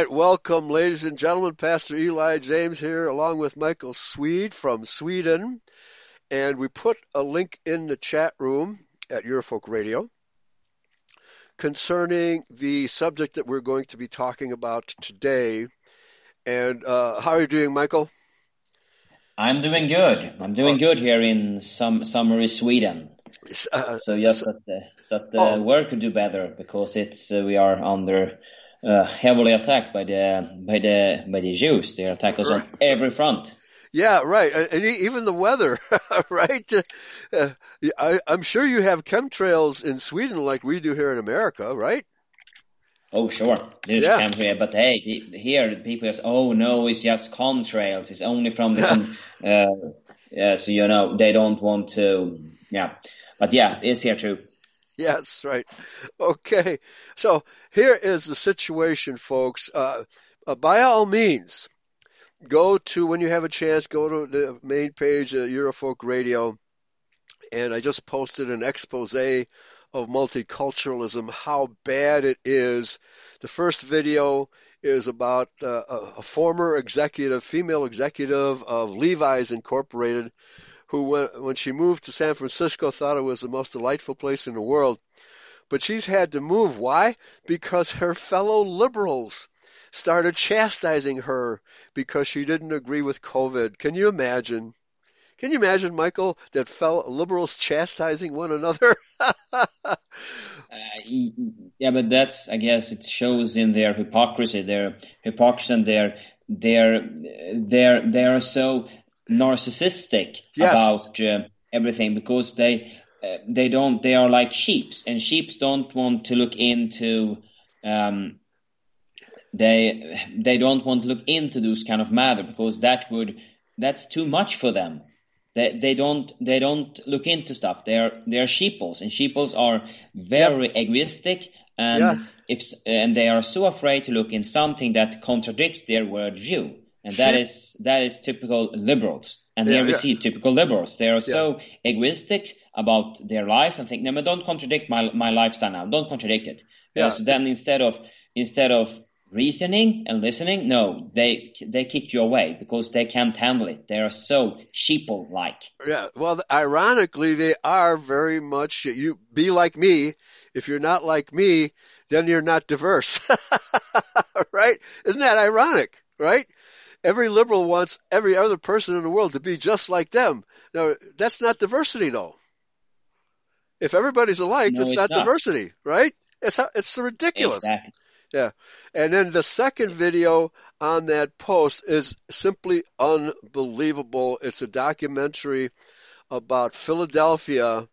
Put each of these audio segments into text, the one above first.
right, welcome, ladies and gentlemen. Pastor Eli James here, along with Michael Swede from Sweden. And we put a link in the chat room at Eurofolk Radio concerning the subject that we're going to be talking about today. And uh, how are you doing, Michael? I'm doing good. I'm doing good here in some summery Sweden. Uh, so just that the, that the oh. world could do better because it's uh, we are under uh, heavily attacked by the by the by the Jews. They attack us right. on every front. Yeah, right. And even the weather, right? Uh, I, am sure you have chemtrails in Sweden like we do here in America, right? Oh, sure. There's yeah. chemtrails, but hey, here people say, "Oh no, it's just chemtrails. It's only from the." uh, yeah, so you know they don't want to. Yeah, but yeah, it's here too. Yes, right. Okay, so here is the situation, folks. Uh, uh, by all means, go to when you have a chance. Go to the main page of Eurofolk Radio, and I just posted an expose of multiculturalism, how bad it is. The first video is about uh, a former executive, female executive of Levi's Incorporated, who, when, she moved to San Francisco, thought it was the most delightful place in the world. But she's had to move. Why? Because her fellow liberals started chastising her because she didn't agree with COVID. Can you imagine? Can you imagine, Michael, that fellow liberals chastising one another? uh, yeah, but that's, I guess, it shows in their hypocrisy, their hypocrisy, and their, their, their, they are so narcissistic yes. about uh, everything because they uh, they don't they are like sheeps and sheeps don't want to look into um, they they don't want to look into those kind of matter because that would that's too much for them they, they don't they don't look into stuff they're they're sheeples and sheeples are very yep. egoistic and yeah. if and they are so afraid to look in something that contradicts their worldview and that is that is typical liberals. And yeah, here we yeah. see typical liberals. They are so egoistic about their life and think, no, but don't contradict my my lifestyle now. Don't contradict it. Yeah. So then instead of instead of reasoning and listening, no, they they kick you away because they can't handle it. They are so sheeple like. Yeah. Well, ironically, they are very much. You be like me. If you're not like me, then you're not diverse. right? Isn't that ironic? Right? Every liberal wants every other person in the world to be just like them. Now, that's not diversity, though. If everybody's alike, no, it's, it's not, not, diversity, right? It's it's ridiculous. Exactly. Yeah. And then the second video on that post is simply unbelievable. It's a documentary about Philadelphia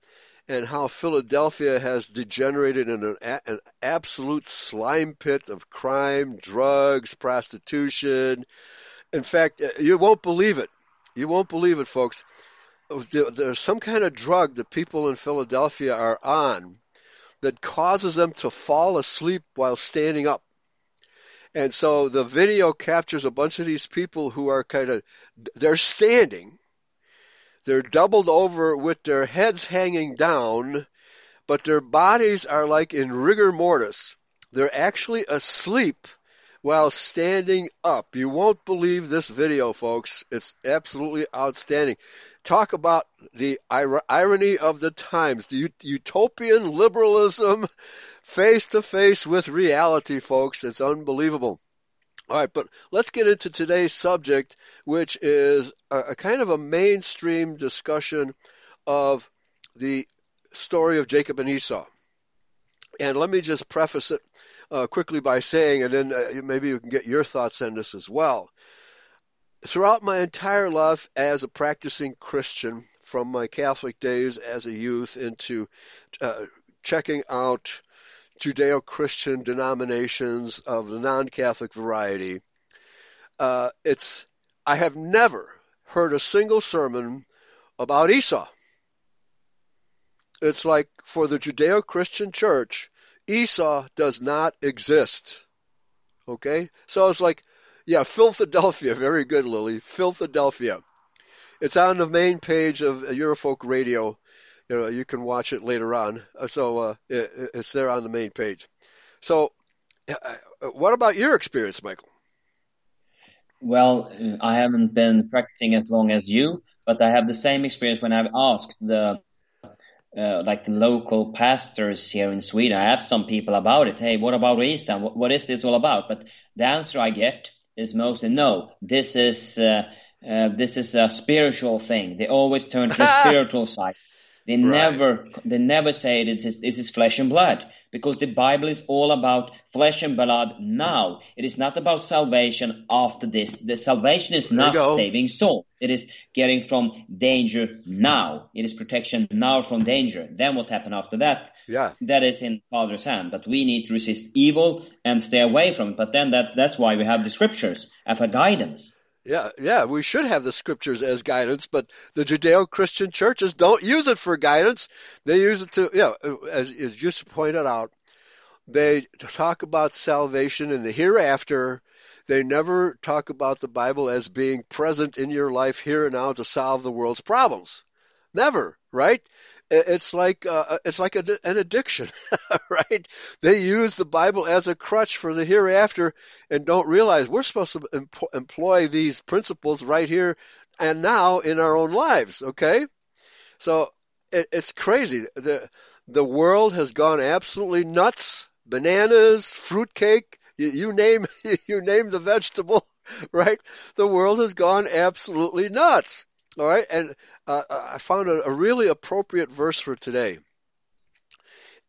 and how Philadelphia has degenerated in an, an absolute slime pit of crime, drugs, prostitution, in fact, uh, you won't believe it. You won't believe it, folks. There's some kind of drug that people in Philadelphia are on that causes them to fall asleep while standing up. And so the video captures a bunch of these people who are kind of, they're standing, they're doubled over with their heads hanging down, but their bodies are like in rigor mortis. They're actually asleep while standing up. You won't believe this video, folks. It's absolutely outstanding. Talk about the irony of the times, the utopian liberalism face to face with reality, folks. It's unbelievable. All right, but let's get into today's subject, which is a, a kind of a mainstream discussion of the story of Jacob and Esau. And let me just preface it uh, quickly by saying, and then uh, maybe you can get your thoughts on this as well. Throughout my entire life as a practicing Christian, from my Catholic days as a youth into uh, checking out Judeo Christian denominations of the non Catholic variety, uh, it's I have never heard a single sermon about Esau. It's like for the Judeo Christian church, Esau does not exist. Okay? So it's like, yeah, Philadelphia. Very good, Lily. Philadelphia. It's on the main page of Eurofolk Radio. You know, you can watch it later on. Uh, so uh, it, it's there on the main page. So Uh, uh, what about your experience, Michael? Well, I haven't been practicing as long as you, but I have the same experience when I've asked the uh, like the local pastors here in Sweden. I asked some people about it. Hey, what about Esau? What, what is this all about? But the answer I get is mostly no. This is uh, uh, this is a spiritual thing. They always turn to the spiritual side. They right. never they never say this is, this is flesh and blood because the Bible is all about flesh and blood now. It is not about salvation after this. The salvation is not saving soul. It is getting from danger now. It is protection now from danger. Then what happened after that? Yeah. That is in Father's hand. But we need to resist evil and stay away from it. But then that's that's why we have the scriptures as a guidance. Yeah, yeah, we should have the scriptures as guidance, but the Judeo-Christian churches don't use it for guidance. They use it to, yeah, as, as you pointed out, they talk about salvation in the hereafter. They never talk about the Bible as being present in your life here and now to solve the world's problems. Never, right? It's like uh, it's like a, an addiction, right? They use the Bible as a crutch for the hereafter and don't realize we're supposed to em- employ these principles right here and now in our own lives. Okay, so it, it's crazy. the The world has gone absolutely nuts. Bananas, fruitcake, you, you name you name the vegetable, right? The world has gone absolutely nuts. All right, and uh, I found a, a, really appropriate verse for today,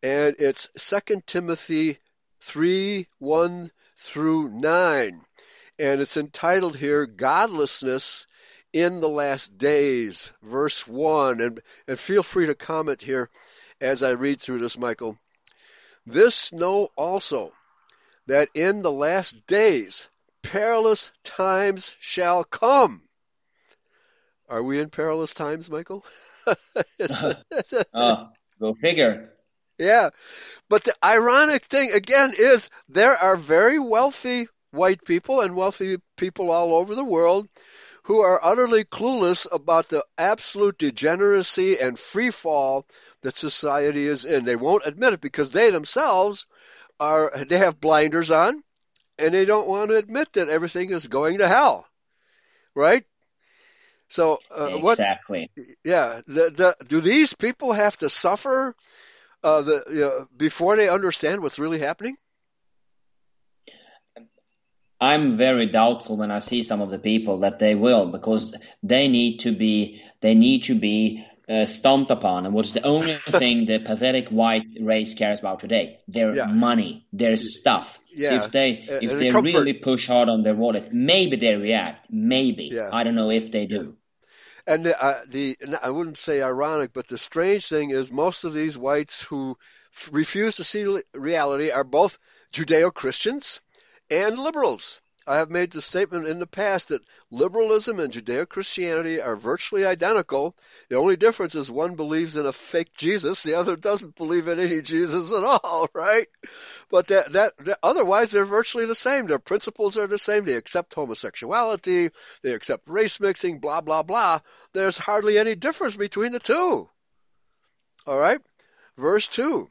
and it's Second Timothy three one through nine, and it's entitled here "Godlessness in the Last Days," verse one, and and feel free to comment here as I read through this, Michael. This know also that in the last days perilous times shall come are we in perilous times, Michael? oh, go figure. Yeah. But the ironic thing, again, is there are very wealthy white people and wealthy people all over the world who are utterly clueless about the absolute degeneracy and free fall that society is in. They won't admit it because they themselves are, they have blinders on and they don't want to admit that everything is going to hell. Right? So uh, exactly. What, yeah. The, the, do these people have to suffer uh, the, you know, before they understand what's really happening? I'm very doubtful when I see some of the people that they will because they need to be they need to be uh, stomped upon, and what's the only thing the pathetic white race cares about today? Their yeah. money, their stuff. Yeah. So if they if they really push hard on their wallet, maybe they react. Maybe yeah. I don't know if they do. And the, uh, the I wouldn't say ironic, but the strange thing is most of these whites who f- refuse to see reality are both Judeo-Christians and liberals. I have made the statement in the past that liberalism and Judeo Christianity are virtually identical. The only difference is one believes in a fake Jesus, the other doesn't believe in any Jesus at all, right? But that, that, that otherwise they're virtually the same. Their principles are the same. They accept homosexuality, they accept race mixing, blah blah blah. There's hardly any difference between the two. All right? Verse 2.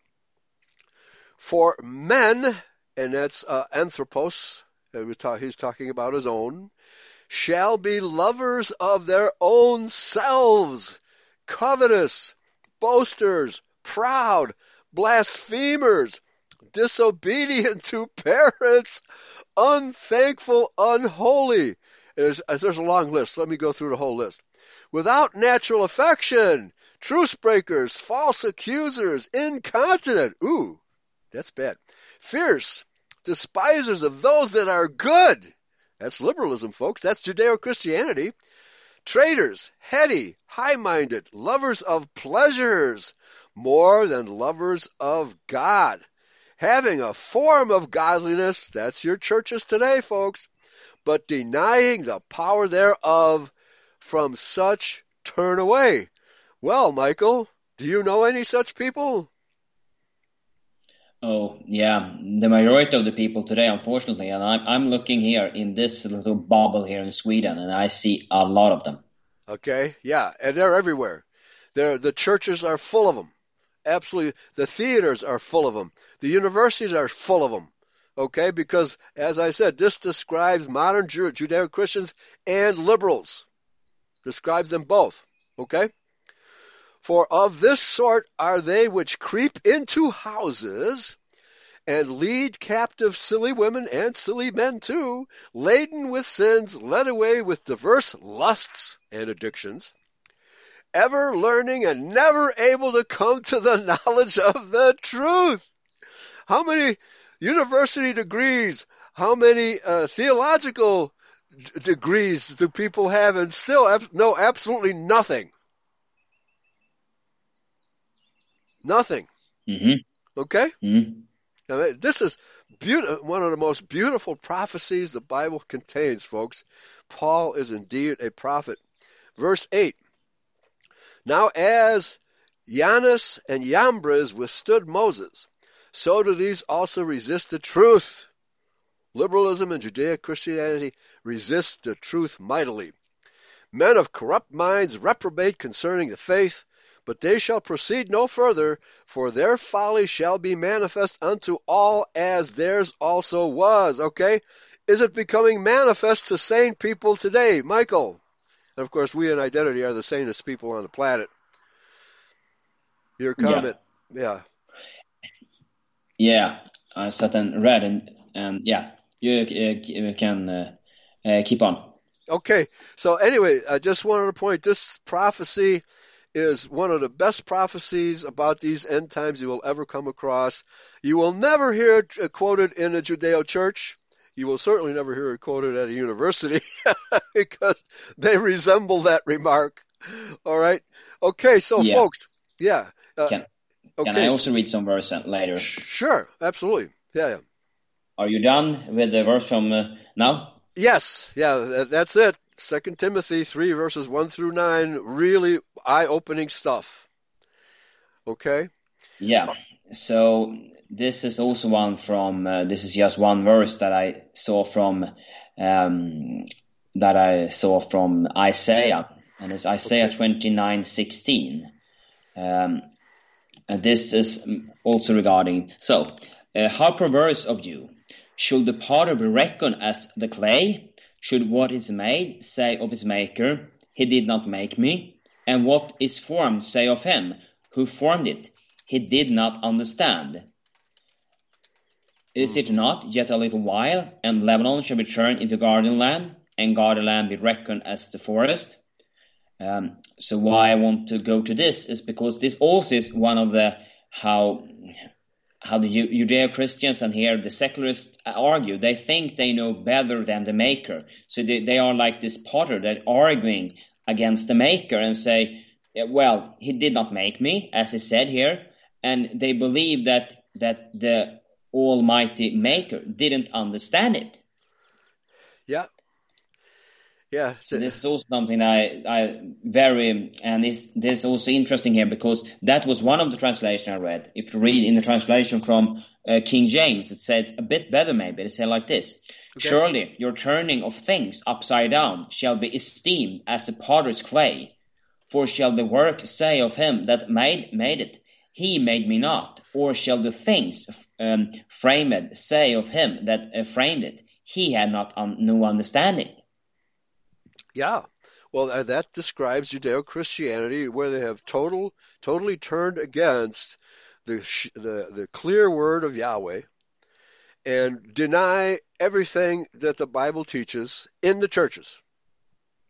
For men, and that's uh, anthropos, he's talking about his own, shall be lovers of their own selves, covetous, boasters, proud, blasphemers, disobedient to parents, unthankful, unholy. There's, there's a long list. Let me go through the whole list. Without natural affection, truce breakers, false accusers, incontinent. Ooh, that's bad. Fierce, despisers of those that are good. That's liberalism, folks. That's Judeo Christianity. Traitors, heady, high minded, lovers of pleasures more than lovers of God. Having a form of godliness, that's your churches today, folks, but denying the power thereof, from such turn away. Well, Michael, do you know any such people? Oh yeah, the majority of the people today, unfortunately, and I'm I'm looking here in this little bubble here in Sweden, and I see a lot of them. Okay, yeah, and they're everywhere. They're, the churches are full of them. Absolutely, the theaters are full of them. The universities are full of them. Okay, because as I said, this describes modern Judeo Christians and liberals. Describes them both. Okay? For of this sort are they which creep into houses and lead captive silly women and silly men too, laden with sins, led away with diverse lusts and addictions, ever learning and never able to come to the knowledge of the truth. How many university degrees, how many uh, theological d- degrees do people have and still have, know absolutely nothing? Nothing. Mm-hmm. Okay? Mm-hmm. Mean, this is beautiful, one of the most beautiful prophecies the Bible contains, folks. Paul is indeed a prophet. Verse 8 Now, as Jannes and Jambres withstood Moses, so do these also resist the truth. Liberalism and Judeo Christianity resist the truth mightily. Men of corrupt minds reprobate concerning the faith but they shall proceed no further, for their folly shall be manifest unto all as theirs also was. Okay? Is it becoming manifest to sane people today, Michael? And of course, we in identity are the sanest people on the planet. Your comment, yeah. Yeah, I sat and read, and, and yeah, you, you can uh, uh, keep on. Okay, so anyway, I just wanted to point this prophecy is one of the best prophecies about these end times you will ever come across. You will never hear it uh, quoted in a Judeo church. You will certainly never hear it quoted at a university because they resemble that remark. All right. Okay. So, yeah. folks, yeah. Uh, can, okay. can I also read some verse later? Sure. Absolutely. Yeah. yeah. Are you done with the verse from uh, now? Yes. Yeah. That's it. Second Timothy 3 verses 1 through 9, really eye-opening stuff. Okay? Yeah. So this is also one from uh, this is just one verse that I saw from um, that I saw from Isaiah and it's Isaiah okay. 29:16. Um, and this is also regarding so uh, how perverse of you should the potter be reckoned as the clay should what is made say of its maker, He did not make me? And what is formed say of him who formed it, He did not understand? Is it not yet a little while, and Lebanon shall be turned into garden land, and garden land be reckoned as the forest? Um, so why I want to go to this is because this also is one of the how how the Judeo Christians and here the secularists argue. They think they know better than the maker. So they, they are like this potter that arguing against the maker and say, well, he did not make me, as he said here. And they believe that, that the almighty maker didn't understand it. Yeah, yeah. So this is also something I, I very, and this, this is also interesting here because that was one of the translation I read. If you read in the translation from uh, King James, it says a bit better maybe. It says like this. Okay. Surely your turning of things upside down shall be esteemed as the potter's clay. For shall the work say of him that made, made it, he made me not? Or shall the things um, framed say of him that uh, framed it, he had not um, no understanding? Yeah. Well, uh, that describes Judeo-Christianity, where they have total, totally turned against the, the the clear word of Yahweh and deny everything that the Bible teaches in the churches.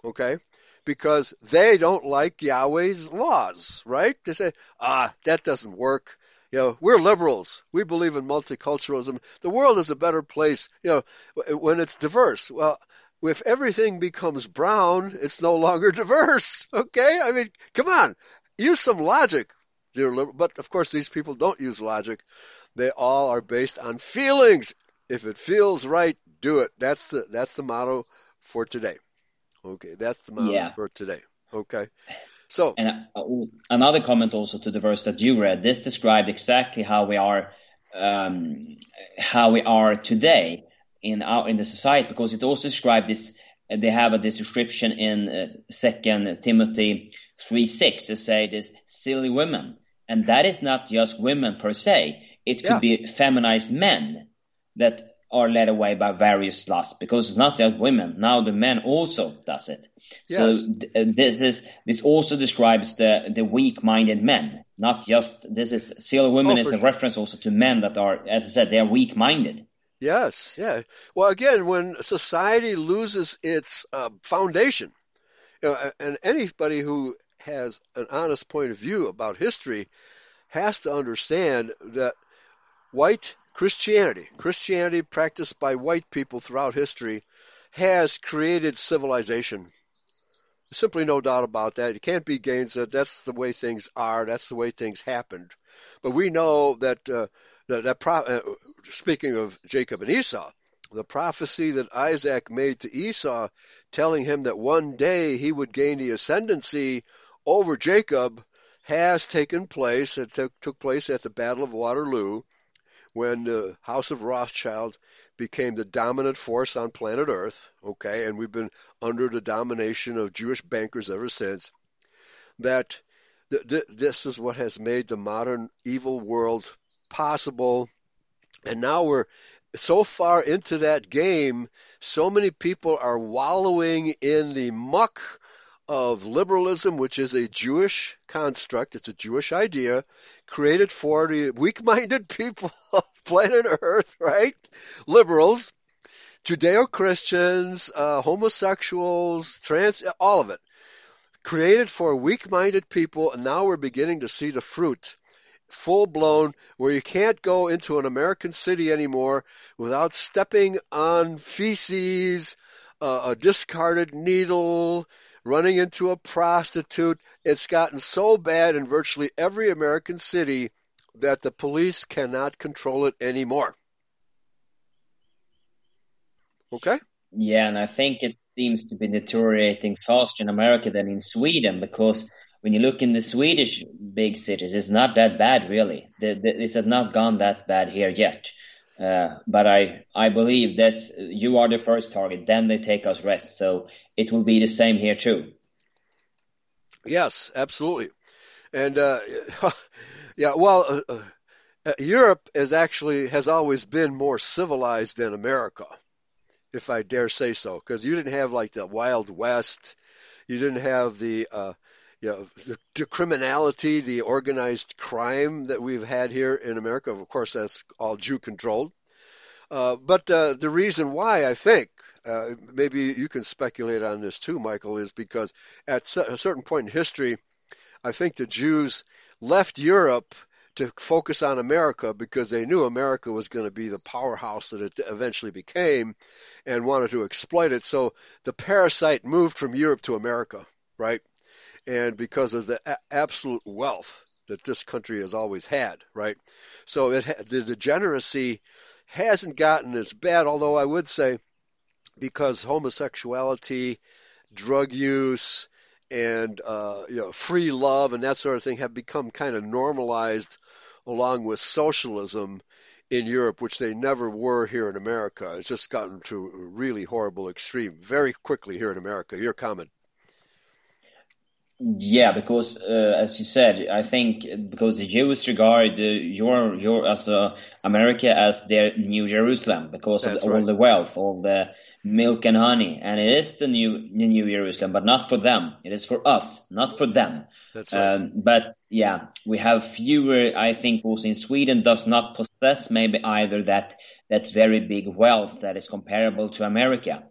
Okay? Because they don't like Yahweh's laws, right? They say, ah, that doesn't work. You know, we're liberals. We believe in multiculturalism. The world is a better place, you know, when it's diverse. Well, if everything becomes brown, it's no longer diverse. Okay? I mean, come on. Use some logic, dear liberal. But of course, these people don't use logic. They all are based on feelings. If it feels right, do it. That's the that's the motto for today. Okay, that's the motto yeah. for today. Okay. So, and uh, another comment also to the verse that you read. This described exactly how we are, um, how we are today in our in the society because it also describes this. They have a description in uh, Second Timothy three six. They say this silly women, and that is not just women per se. It could yeah. be feminized men that are led away by various lusts because it's not just women. Now the men also does it. Yes. So uh, this is this also describes the the weak-minded men, not just this is still women oh, is a sure. reference also to men that are, as I said, they are weak-minded. Yes, yeah. Well, again, when society loses its uh, foundation, you know, and anybody who has an honest point of view about history has to understand that white Christianity, Christianity practiced by white people throughout history, has created civilization. There's simply no doubt about that. It can't be gainsaid. That's the way things are. That's the way things happened. But we know that uh, that, that pro- uh, speaking of Jacob and Esau, the prophecy that Isaac made to Esau, telling him that one day he would gain the ascendancy over Jacob, has taken place. It took, took place at the Battle of Waterloo when the House of Rothschild became the dominant force on planet Earth, okay, and we've been under the domination of Jewish bankers ever since, that th- th- this is what has made the modern evil world possible. And now we're so far into that game, so many people are wallowing in the muck of liberalism, which is a Jewish construct, it's a Jewish idea created for the weak minded people of planet Earth, right? Liberals, Judeo Christians, uh, homosexuals, trans, all of it. Created for weak minded people, and now we're beginning to see the fruit full blown, where you can't go into an American city anymore without stepping on feces, uh, a discarded needle, running into a prostitute. It's gotten so bad in virtually every American city that the police cannot control it anymore. Okay? Yeah, and I think it seems to be deteriorating faster in America than in Sweden because when you look in the Swedish big cities, it's not that bad really. This has not gone that bad here yet. Uh, but I, I believe that you are the first target. Then they take us rest. So it will be the same here too. Yes, absolutely. And uh, yeah, well, uh, uh, uh, Europe is actually has always been more civilized than America, if I dare say so, because you didn't have like the Wild West, you didn't have the uh, you know, the, the criminality, the organized crime that we've had here in America. Of course, that's all Jew controlled. Uh, but uh, the reason why I think uh, maybe you can speculate on this too, Michael, is because at a certain point in history, I think the Jews left Europe to focus on America because they knew America was going to be the powerhouse that it eventually became and wanted to exploit it. So the parasite moved from Europe to America, right? And because of the a- absolute wealth that this country has always had, right? So it ha- the degeneracy hasn't gotten as bad, although I would say because homosexuality, drug use, and uh, you know free love and that sort of thing have become kind of normalized along with socialism in Europe, which they never were here in America. It's just gotten to a really horrible extreme very quickly here in America. Your comment. Yeah, because uh, as you said, I think because the Jews regard uh, your your as uh, America as their New Jerusalem because That's of right. all the wealth, all the milk and honey, and it is the new the New Jerusalem, but not for them. It is for us, not for them. That's right. Um, but yeah, we have fewer. I think also in Sweden does not possess maybe either that that very big wealth that is comparable to America.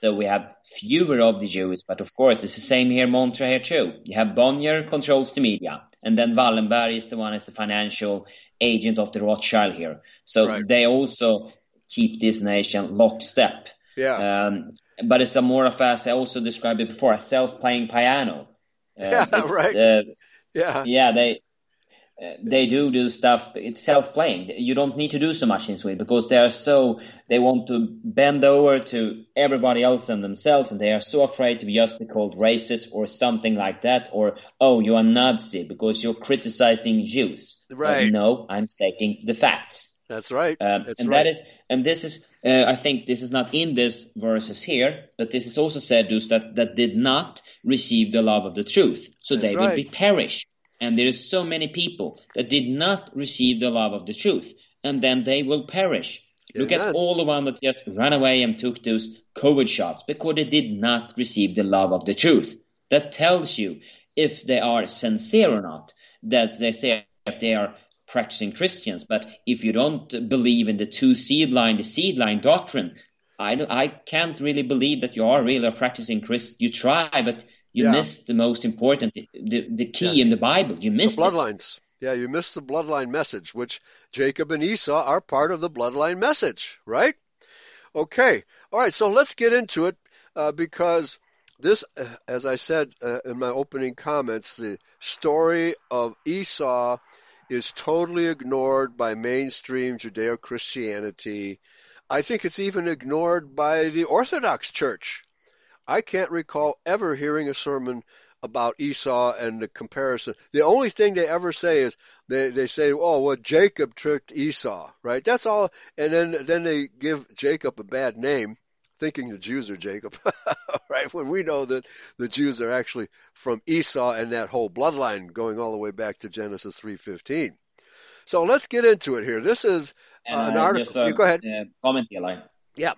So we have fewer of the Jews, but of course it's the same here in Montreux here too. You have Bonnier controls the media, and then Wallenberg is the one as the financial agent of the Rothschild here. So right. they also keep this nation lockstep. Yeah. Um, but it's a more of as I also described it before, a self-playing piano. Uh, yeah, right. Uh, yeah. Yeah, they they do do stuff. It's self-playing. You don't need to do so much in Sweden because they are so they want to bend over to everybody else and themselves, and they are so afraid to be just be called racist or something like that, or oh, you are Nazi because you're criticizing Jews. Right? But no, I'm stating the facts. That's right. Um, That's and right. that is, and this is, uh, I think this is not in this verses here, but this is also said those that that did not receive the love of the truth, so That's they right. will be perished. And there is so many people that did not receive the love of the truth, and then they will perish. Look at all the ones that just ran away and took those COVID shots because they did not receive the love of the truth. That tells you if they are sincere or not. That they say if they are practicing Christians. But if you don't believe in the two seed line, the seed line doctrine, I, I can't really believe that you are really a practicing Christian. You try, but you yeah. missed the most important, the, the key yeah. in the Bible. You missed the bloodlines. It. Yeah, you missed the bloodline message, which Jacob and Esau are part of the bloodline message, right? Okay. All right. So let's get into it uh, because this, uh, as I said uh, in my opening comments, the story of Esau is totally ignored by mainstream Judeo Christianity. I think it's even ignored by the Orthodox Church. I can't recall ever hearing a sermon about Esau and the comparison. The only thing they ever say is they, they say, oh, well, Jacob tricked Esau, right? That's all. And then, then they give Jacob a bad name, thinking the Jews are Jacob, right? When we know that the Jews are actually from Esau and that whole bloodline going all the way back to Genesis 3.15. So let's get into it here. This is uh, an article. you go ahead. Uh, comment, Eli. Yeah.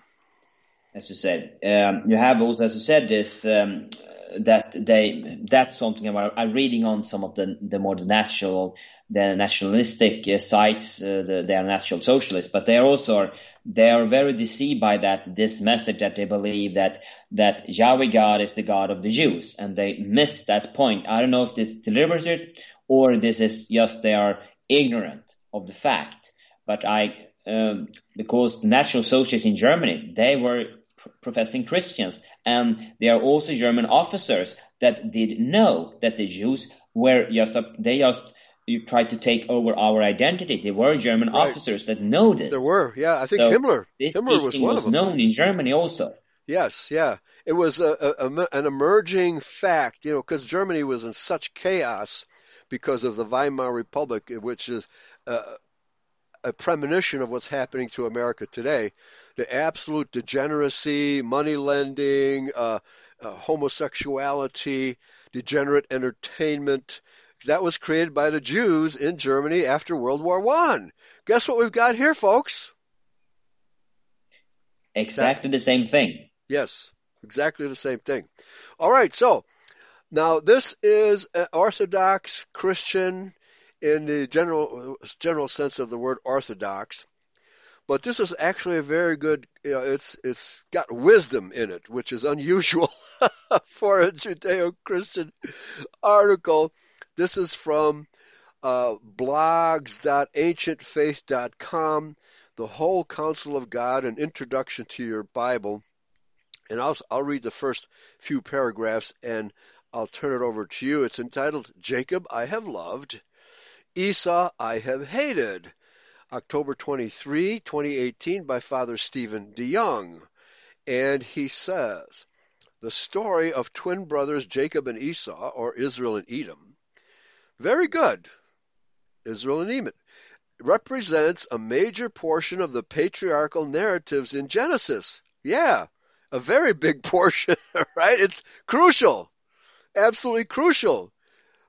As you said, um, you have also, as you said, this um, that they that's something I'm reading on some of the the more the natural the nationalistic uh, sites uh, the, they are national socialists but they are also they are very deceived by that this message that they believe that that Yahweh God is the God of the Jews and they miss that point. I don't know if this is deliberate or this is just they are ignorant of the fact but I um, because the national socialists in Germany they were professing Christians. And there are also German officers that did know that the Jews were just, they just you tried to take over our identity. There were German right. officers that know this. There were, yeah. I think so Himmler. Himmler was one was of them. known in Germany also. Yes, yeah. It was a, a, an emerging fact, you know, because Germany was in such chaos because of the Weimar Republic, which is uh, a premonition of what's happening to America today. The absolute degeneracy, money lending, uh, uh, homosexuality, degenerate entertainment. That was created by the Jews in Germany after World War One. Guess what we've got here, folks? Exactly the same thing. Yes, exactly the same thing. All right, so now this is an Orthodox Christian in the general general sense of the word orthodox. But this is actually a very good. You know, it's it's got wisdom in it, which is unusual for a Judeo-Christian article. This is from uh, blogs.ancientfaith.com, the whole counsel of God, an introduction to your Bible. And I'll I'll read the first few paragraphs and I'll turn it over to you. It's entitled Jacob I Have Loved Esau I Have Hated, October 23, 2018, by Father Stephen DeYoung. And he says, the story of twin brothers Jacob and Esau, or Israel and Edom, very good. Israel and Edom represents a major portion of the patriarchal narratives in Genesis. Yeah, a very big portion, right? It's crucial, absolutely crucial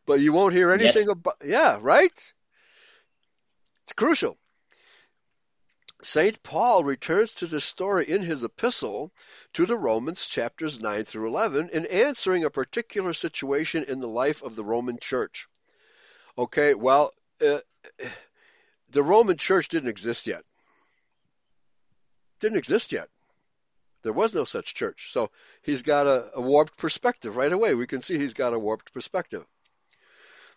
but you won't hear anything yes. about. Yeah, right. It's crucial. St. Paul returns to this story in his epistle to the Romans, chapters 9 through 11, in answering a particular situation in the life of the Roman church. Okay, well, uh, the Roman church didn't exist yet. Didn't exist yet. There was no such church. So he's got a, a warped perspective right away. We can see he's got a warped perspective.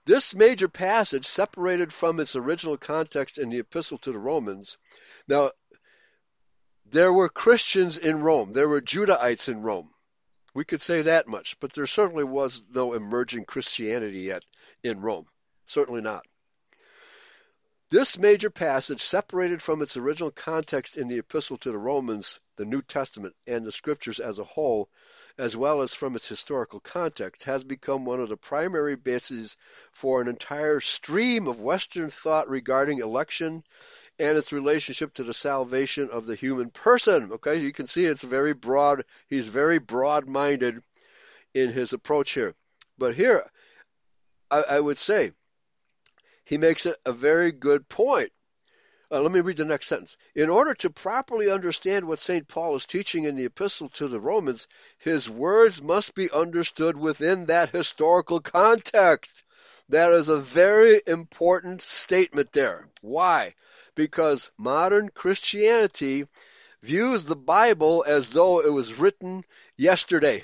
This major passage, separated from its original context in the Epistle to the Romans, now, there were Christians in Rome, there were Judahites in Rome. We could say that much, but there certainly was no emerging Christianity yet in Rome. Certainly not. This major passage, separated from its original context in the Epistle to the Romans, the New Testament, and the Scriptures as a whole, as well as from its historical context, has become one of the primary bases for an entire stream of Western thought regarding election and its relationship to the salvation of the human person. Okay, you can see it's very broad. He's very broad minded in his approach here. But here, I, I would say, he makes a, very good point. Uh, let me read the next sentence. In order to properly understand what St. Paul is teaching in the epistle to the Romans, his words must be understood within that historical context. That is a very important statement there. Why? Because modern Christianity views the Bible as though it was written yesterday.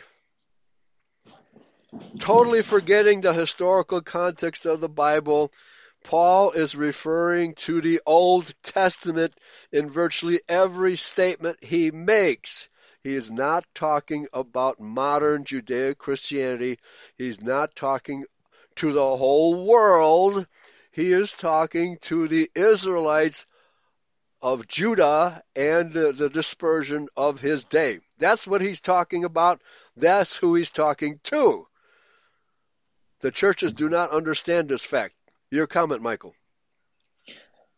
Totally forgetting the historical context of the Bible Paul is referring to the Old Testament in virtually every statement he makes. He is not talking about modern Judeo Christianity. He's not talking to the whole world. He is talking to the Israelites of Judah and the, the dispersion of his day. That's what he's talking about. That's who he's talking to. The churches do not understand this fact. Your comment, Michael.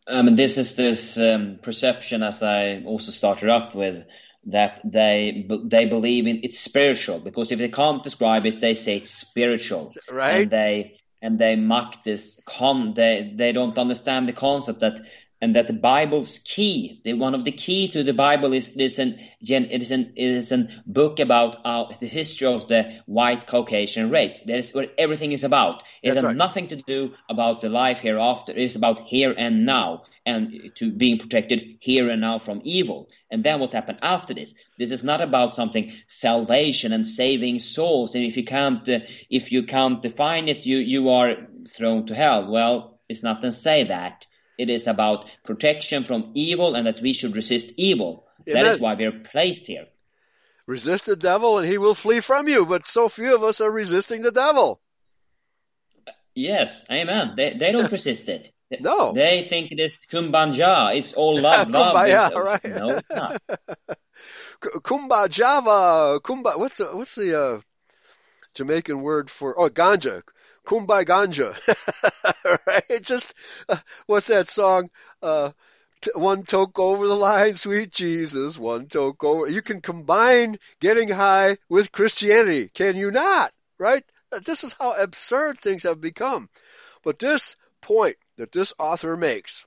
Um, this is this um, perception, as I also started up with, that they they believe in it's spiritual because if they can't describe it, they say it's spiritual, right? And they and they mock this con. They they don't understand the concept that and that the Bible's key, the, one of the key to the Bible is, is an, it is an, it is a book about uh, the history of the white Caucasian race. That is what everything is about. It That's has right. nothing to do about the life hereafter. It is about here and now and to being protected here and now from evil. And then what happened after this? This is not about something salvation and saving souls. And if you can't, uh, if you can't define it, you, you are thrown to hell. Well, it's not to say that it is about protection from evil and that we should resist evil. Amen. That is why we are placed here. Resist the devil and he will flee from you, but so few of us are resisting the devil. Yes, amen. They, they don't resist it. No. They think it is kumbaya. It's all love, love. kumbaya, it's, right. No, it's not. Kumbajava. Kumba, what's, the, what's the uh, Jamaican word for, oh, ganja. Kumbaya Ganja, right? Just uh, what's that song? Uh, t- one toke over the line, sweet Jesus. One toke over. You can combine getting high with Christianity, can you not? Right? Uh, this is how absurd things have become. But this point that this author makes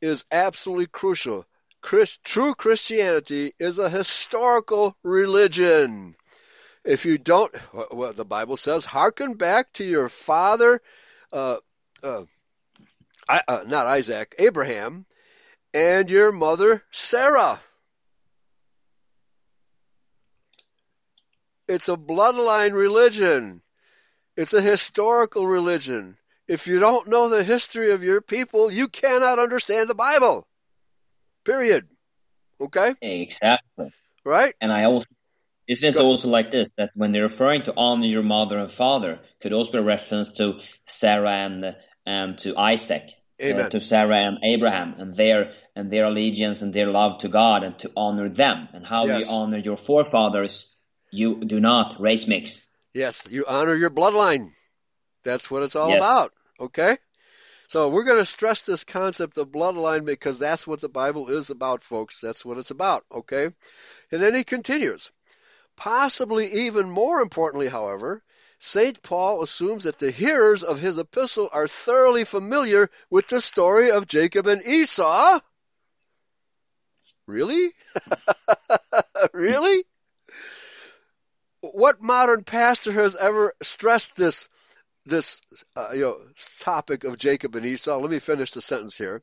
is absolutely crucial. Christ, true Christianity is a historical religion. If you don't, well, the Bible says, hearken back to your father, uh, uh, uh, not Isaac, Abraham, and your mother Sarah. It's a bloodline religion. It's a historical religion. If you don't know the history of your people, you cannot understand the Bible. Period. Okay? Exactly. Right? And I also isn't it also like this that when they're referring to honor your mother and father, could also be a reference to Sarah and and to Isaac, uh, to Sarah and Abraham, and their and their allegiance and their love to God, and to honor them, and how yes. you honor your forefathers. You do not race mix. Yes, you honor your bloodline. That's what it's all yes. about. Okay. So we're going to stress this concept of bloodline because that's what the Bible is about, folks. That's what it's about. Okay. And then he continues. Possibly even more importantly, however, St. Paul assumes that the hearers of his epistle are thoroughly familiar with the story of Jacob and Esau. Really? really? What modern pastor has ever stressed this this uh, you know topic of Jacob and Esau? Let me finish the sentence here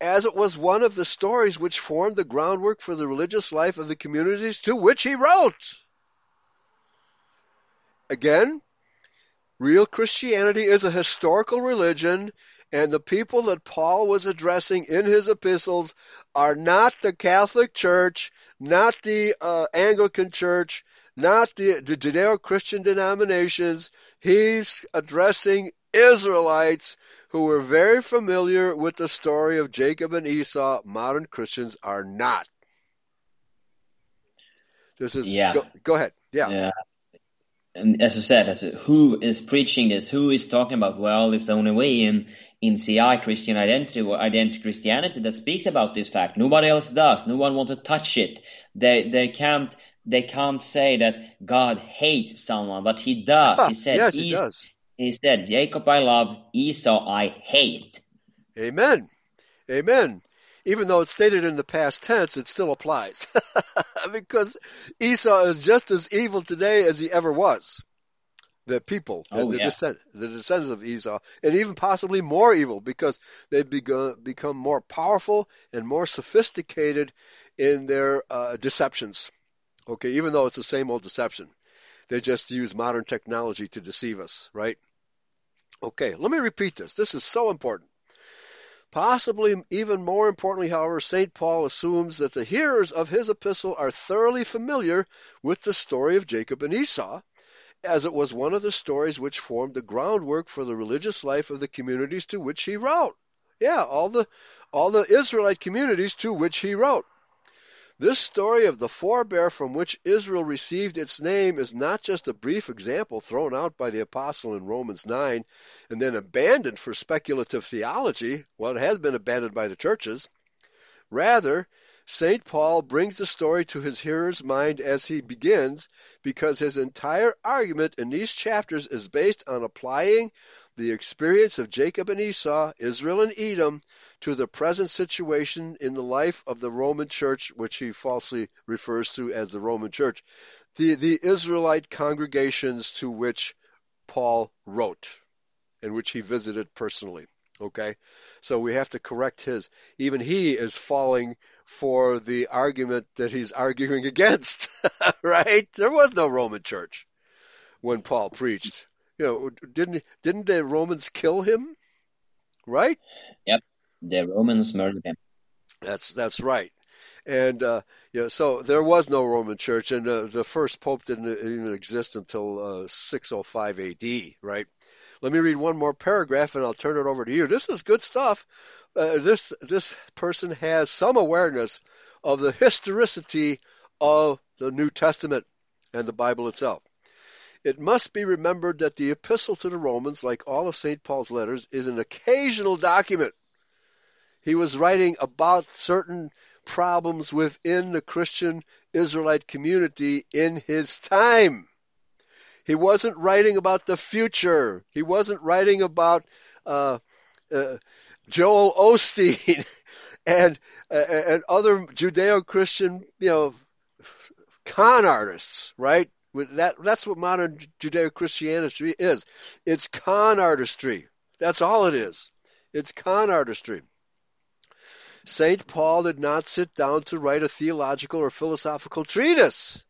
as it was one of the stories which formed the groundwork for the religious life of the communities to which he wrote. Again, real Christianity is a historical religion, and the people that Paul was addressing in his epistles are not the Catholic Church, not the uh, Anglican Church, not the, the Judeo Christian denominations. He's addressing Israelites who were very familiar with the story of Jacob and Esau. Modern Christians are not. This is yeah. Go, go ahead. Yeah. Yeah. And as I said, as a, who is preaching this? Who is talking about? Well, it's the only way in in CI Christian identity or identity Christianity that speaks about this fact. Nobody else does. No one wants to touch it. They they can't they can't say that God hates someone, but He does. Ah, he said yes, He does. He said, Jacob I love, Esau I hate. Amen. Amen. Even though it's stated in the past tense, it still applies. because Esau is just as evil today as he ever was. The people, oh, the, yeah. descend, the descendants of Esau, and even possibly more evil because they've begun, become more powerful and more sophisticated in their uh, deceptions. Okay, even though it's the same old deception, they just use modern technology to deceive us, right? Okay, let me repeat this. This is so important. Possibly even more importantly, however, St. Paul assumes that the hearers of his epistle are thoroughly familiar with the story of Jacob and Esau, as it was one of the stories which formed the groundwork for the religious life of the communities to which he wrote. Yeah, all the all the Israelite communities to which he wrote. This story of the forebear from which Israel received its name is not just a brief example thrown out by the apostle in Romans 9 and then abandoned for speculative theology. Well, it has been abandoned by the churches. Rather, St. Paul brings the story to his hearer's mind as he begins because his entire argument in these chapters is based on applying the experience of Jacob and Esau, Israel and Edom, to the present situation in the life of the Roman church, which he falsely refers to as the Roman church, the, the Israelite congregations to which Paul wrote and which he visited personally. Okay? So we have to correct his. Even he is falling for the argument that he's arguing against, right? There was no Roman church when Paul preached you know, didn't didn't the Romans kill him? Right? Yep, the Romans murdered him. That's that's right. And uh, yeah, so there was no Roman Church, and uh, the first pope didn't even exist until uh, 605 A.D. Right? Let me read one more paragraph, and I'll turn it over to you. This is good stuff. Uh, this this person has some awareness of the historicity of the New Testament and the Bible itself. It must be remembered that the Epistle to the Romans, like all of St. Paul's letters, is an occasional document. He was writing about certain problems within the Christian Israelite community in his time. He wasn't writing about the future. He wasn't writing about uh, uh, Joel Osteen and uh, and other Judeo-Christian, you know, con artists, right? That, that's what modern Judeo Christianity is. It's con artistry. That's all it is. It's con artistry. St. Paul did not sit down to write a theological or philosophical treatise.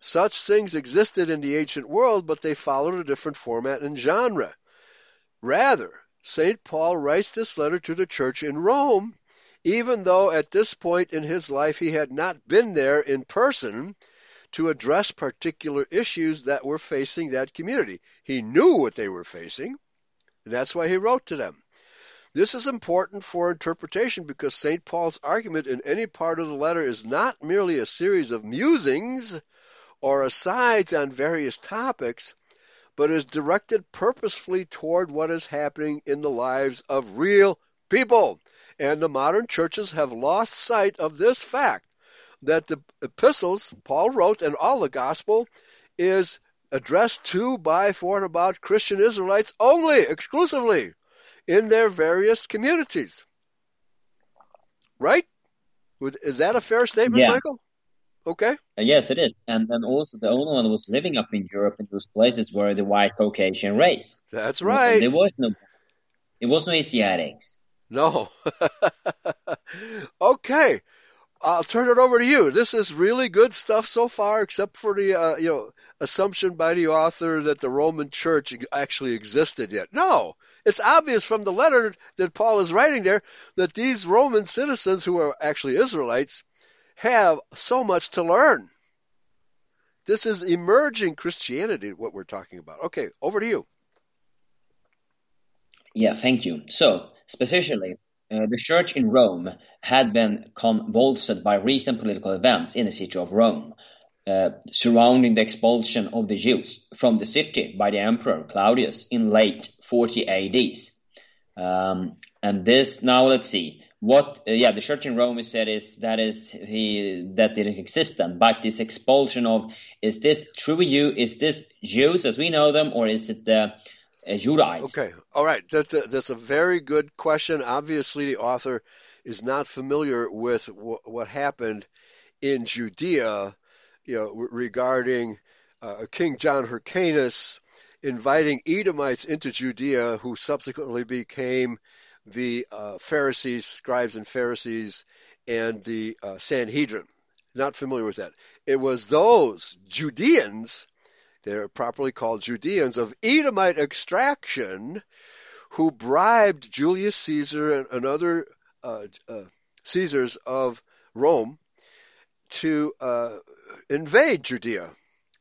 Such things existed in the ancient world, but they followed a different format and genre. Rather, St. Paul writes this letter to the church in Rome, even though at this point in his life he had not been there in person to address particular issues that were facing that community. He knew what they were facing, and that's why he wrote to them. This is important for interpretation because St. Paul's argument in any part of the letter is not merely a series of musings or asides on various topics, but is directed purposefully toward what is happening in the lives of real people. And the modern churches have lost sight of this fact that the epistles Paul wrote and all the gospel is addressed to, by, for, and about Christian Israelites only, exclusively, in their various communities. Right? Is that a fair statement, yeah. Michael? Okay. Uh, yes, it is. And and also the only one was living up in Europe in those places were the white Caucasian race. That's right. There was no, it was no Asiatics. No. okay. I'll turn it over to you. This is really good stuff so far, except for the uh, you know assumption by the author that the Roman Church actually existed yet. No, it's obvious from the letter that Paul is writing there that these Roman citizens, who are actually Israelites, have so much to learn. This is emerging Christianity, what we're talking about. Okay, over to you. Yeah, thank you. So, specifically, uh, the church in Rome had been convulsed by recent political events in the city of Rome, uh, surrounding the expulsion of the Jews from the city by the emperor Claudius in late 40 ADs. Um, and this now let's see what uh, yeah the church in Rome said is that is he that didn't exist then but this expulsion of is this true you is this Jews as we know them or is it the Judahites. Okay, all right. That's a, that's a very good question. Obviously, the author is not familiar with w- what happened in Judea, you know, regarding uh, King John Hyrcanus inviting Edomites into Judea, who subsequently became the uh, Pharisees, scribes and Pharisees, and the uh, Sanhedrin. Not familiar with that. It was those Judeans, they're properly called Judeans, of Edomite extraction, who bribed Julius Caesar and, other uh, uh Caesars of Rome to uh, invade Judea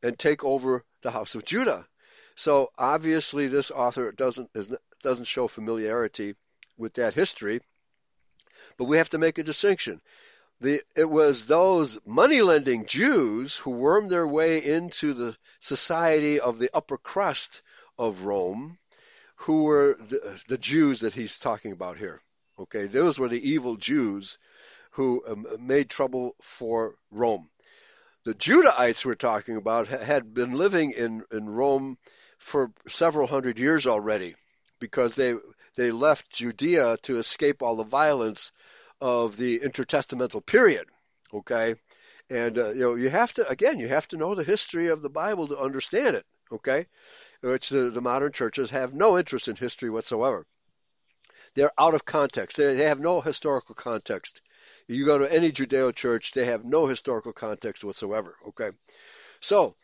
and take over the house of Judah. So obviously, this author doesn't is, doesn't show familiarity with that history, but we have to make a distinction. The, it was those money lending Jews who wormed their way into the society of the upper crust of Rome, who were the, the Jews that he's talking about here. Okay, those were the evil Jews who um, made trouble for Rome. The Judahites we're talking about had been living in, in Rome for several hundred years already because they they left Judea to escape all the violence of the intertestamental period. Okay, and uh, you know you have to again you have to know the history of the Bible to understand it. Okay, which the, the modern churches have no interest in history whatsoever. They're out of context. They, they have no historical context. You go to any Judeo church, they have no historical context whatsoever. Okay, so,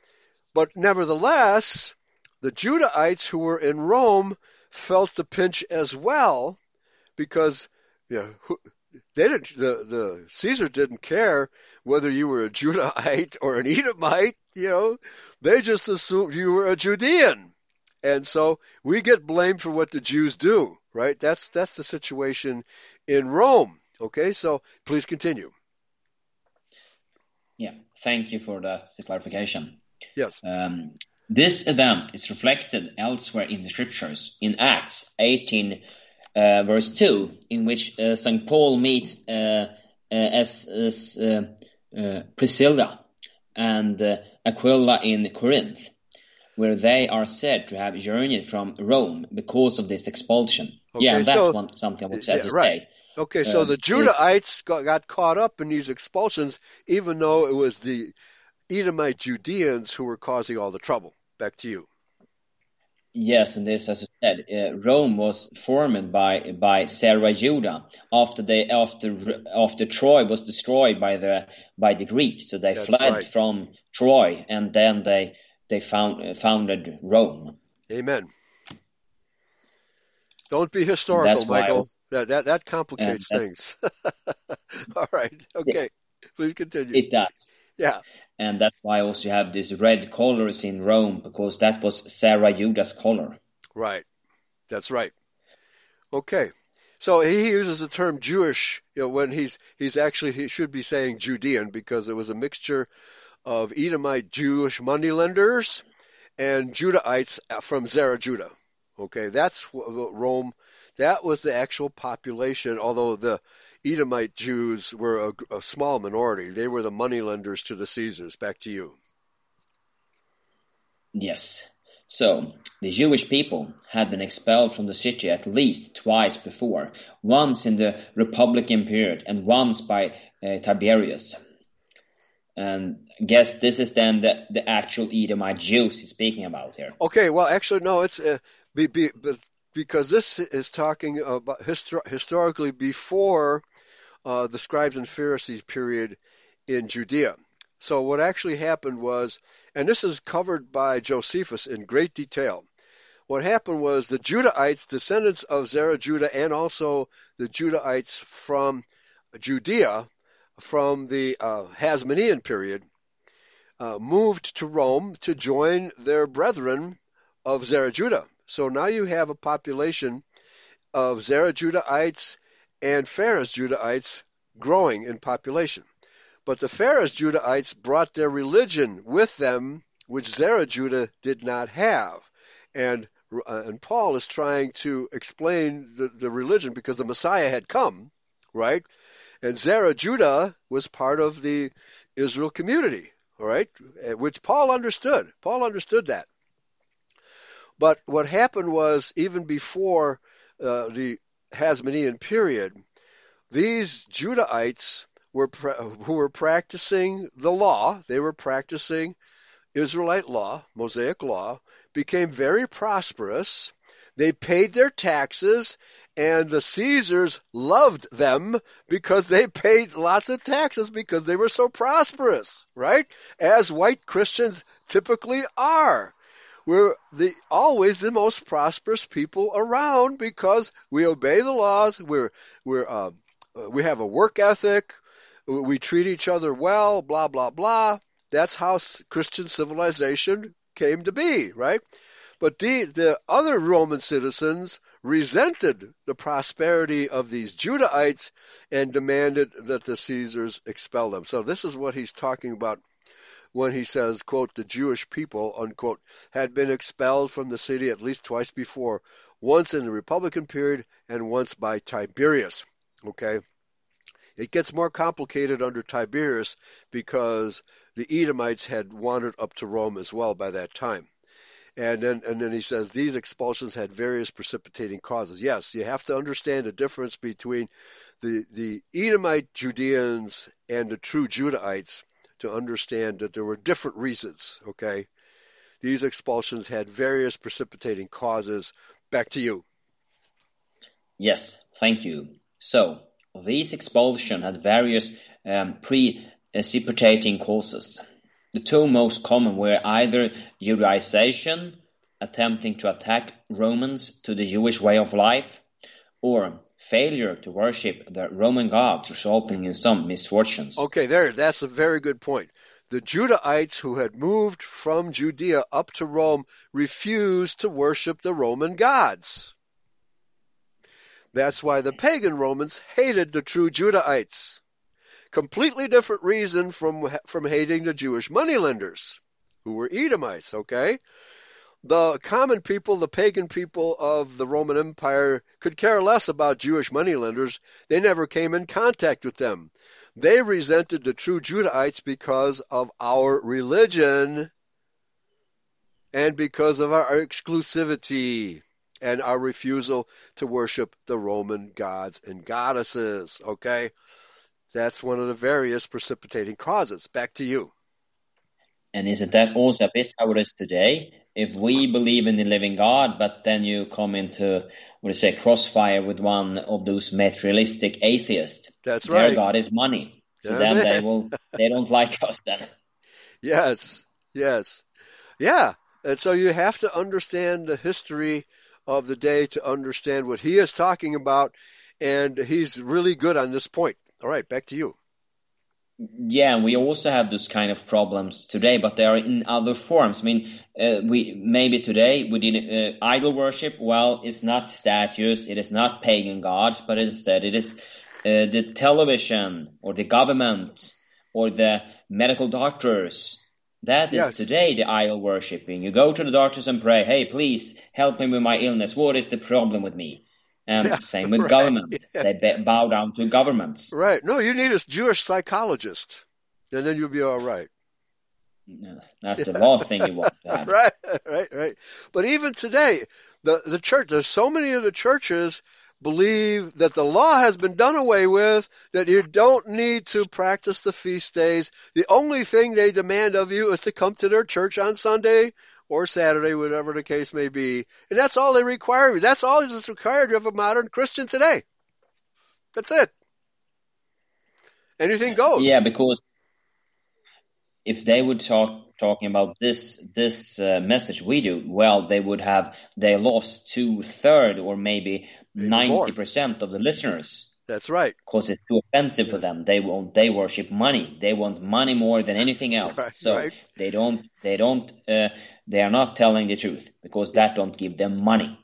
but nevertheless, the Judahites who were in Rome felt the pinch as well because yeah, they didn't the, the Caesar didn't care whether you were a Judahite or an Edomite, you know, they just assumed you were a Judean. And so we get blamed for what the Jews do, right? That's that's the situation in Rome. Okay, so please continue. Yeah, thank you for that clarification. Yes. Um, this event is reflected elsewhere in the scriptures, in Acts 18, uh, verse 2, in which uh, St. Paul meets uh, uh as, as uh, uh, Priscilla and Aquila in Corinth, where they are said to have journeyed from Rome because of this expulsion. Okay, yeah, that's so, one, something I would say. Yeah, right. Okay, so the Judahites got, got caught up in these expulsions, even though it was the Edomite Judeans who were causing all the trouble. Back to you. Yes, and this, as you said, uh, Rome was formed by by Zerah Judah after they after after Troy was destroyed by the by the Greeks. So they That's fled right. from Troy, and then they they found uh, founded Rome. Amen. Don't be historical, Michael. that that that complicates things. All right. Okay. Yeah. Please continue. It does. Yeah and that's why also you have these red colors in Rome because that was Zerah Judah's color. Right, that's right. Okay, so he uses the term Jewish you know, when he's he's actually he should be saying Judean because it was a mixture of Edomite Jewish moneylenders and Judahites from Zerah Judah. Okay, that's Rome. That was the actual population, although the Edomite Jews were a, a small minority. They were the moneylenders to the Caesars. Back to you. Yes. So, the Jewish people had been expelled from the city at least twice before, once in the Republican period and once by uh, Tiberius. And I guess this is then the, the actual Edomite Jews he's speaking about here. Okay, well, actually, no, it's uh, be, be, because this is talking about histor- historically before uh, the scribes and Pharisees period in Judea. So what actually happened was, and this is covered by Josephus in great detail. What happened was the Judahites, descendants of Zerah Judah, and also the Judahites from Judea, from the uh, Hasmonean period, uh, moved to Rome to join their brethren of Zerah Judah. So now you have a population of Zerah Judahites and Phares Judahites growing in population. But the Phares Judahites brought their religion with them, which Zerah Judah did not have. And uh, and Paul is trying to explain the, the religion because the Messiah had come, right? And Zerah Judah was part of the Israel community, all right, which Paul understood. Paul understood that. But what happened was even before uh, the Hasmonean period, these Judahites were who were practicing the law. They were practicing Israelite law, Mosaic law, became very prosperous. They paid their taxes, and the Caesars loved them because they paid lots of taxes because they were so prosperous, right? As white Christians typically are. We're the, always the most prosperous people around because we obey the laws. We're, we're, uh, we have a work ethic. We treat each other well, blah, blah, blah. That's how Christian civilization came to be, right? But the, the other Roman citizens resented the prosperity of these Judahites and demanded that the Caesars expel them. So this is what he's talking about when he says, quote, the Jewish people, unquote, had been expelled from the city at least twice before, once in the Republican period and once by Tiberius. Okay? It gets more complicated under Tiberius because the Edomites had wandered up to Rome as well by that time. And then, and then he says these expulsions had various precipitating causes. Yes, you have to understand the difference between the, the Edomite Judeans and the true Judahites to understand that there were different reasons, okay? These expulsions had various precipitating causes. Back to you. Yes, thank you. So, these expulsions had various um, precipitating causes. The two most common were either Judaization, attempting to attack Romans to the Jewish way of life, or failure to worship the Roman gods, resulting in some misfortunes. Okay, there, that's a very good point. The Judahites who had moved from Judea up to Rome refused to worship the Roman gods. That's why the pagan Romans hated the true Judahites. Completely different reason from, from hating the Jewish moneylenders, who were Edomites, okay? The common people, the pagan people of the Roman Empire, could care less about Jewish moneylenders. They never came in contact with them. They resented the true Judahites because of our religion and because of our exclusivity and our refusal to worship the Roman gods and goddesses. Okay? That's one of the various precipitating causes. Back to you. And isn't that also a bit how it is today? If we believe in the living God, but then you come into, what do you say, crossfire with one of those materialistic atheists. That's right. Their God is money. So then they will, they don't like us then. Yes, yes. Yeah. And so you have to understand the history of the day to understand what he is talking about, and he's really good on this point. All right, back to you. Yeah, we also have those kind of problems today, but they are in other forms. I mean, uh, we maybe today we did uh, idol worship. Well, it's not statues, it is not pagan gods, but instead it is uh, the television or the government or the medical doctors that is yes. today the idol worshipping. You go to the doctors and pray, hey, please help me with my illness. What is the problem with me? And yeah, same with right. government. Yeah. They bow down to governments. Right. No, you need a Jewish psychologist, and then you'll be all right. No, that's yeah. the last thing you want to right, right, right. But even today, the the church, there's so many of the churches believe that the law has been done away with, that you don't need to practice the feast days. The only thing they demand of you is to come to their church on Sunday or Saturday, whatever the case may be. And that's all they require. That's all that's required of a modern Christian today. That's it. Anything goes. Yeah, because if they would talk talking about this this uh, message we do, well, they would have they lost two third or maybe ninety percent of the listeners. That's right. Because it's too offensive for them. They want they worship money. They want money more than anything else. Right, so right. they don't they don't uh, they are not telling the truth because that don't give them money.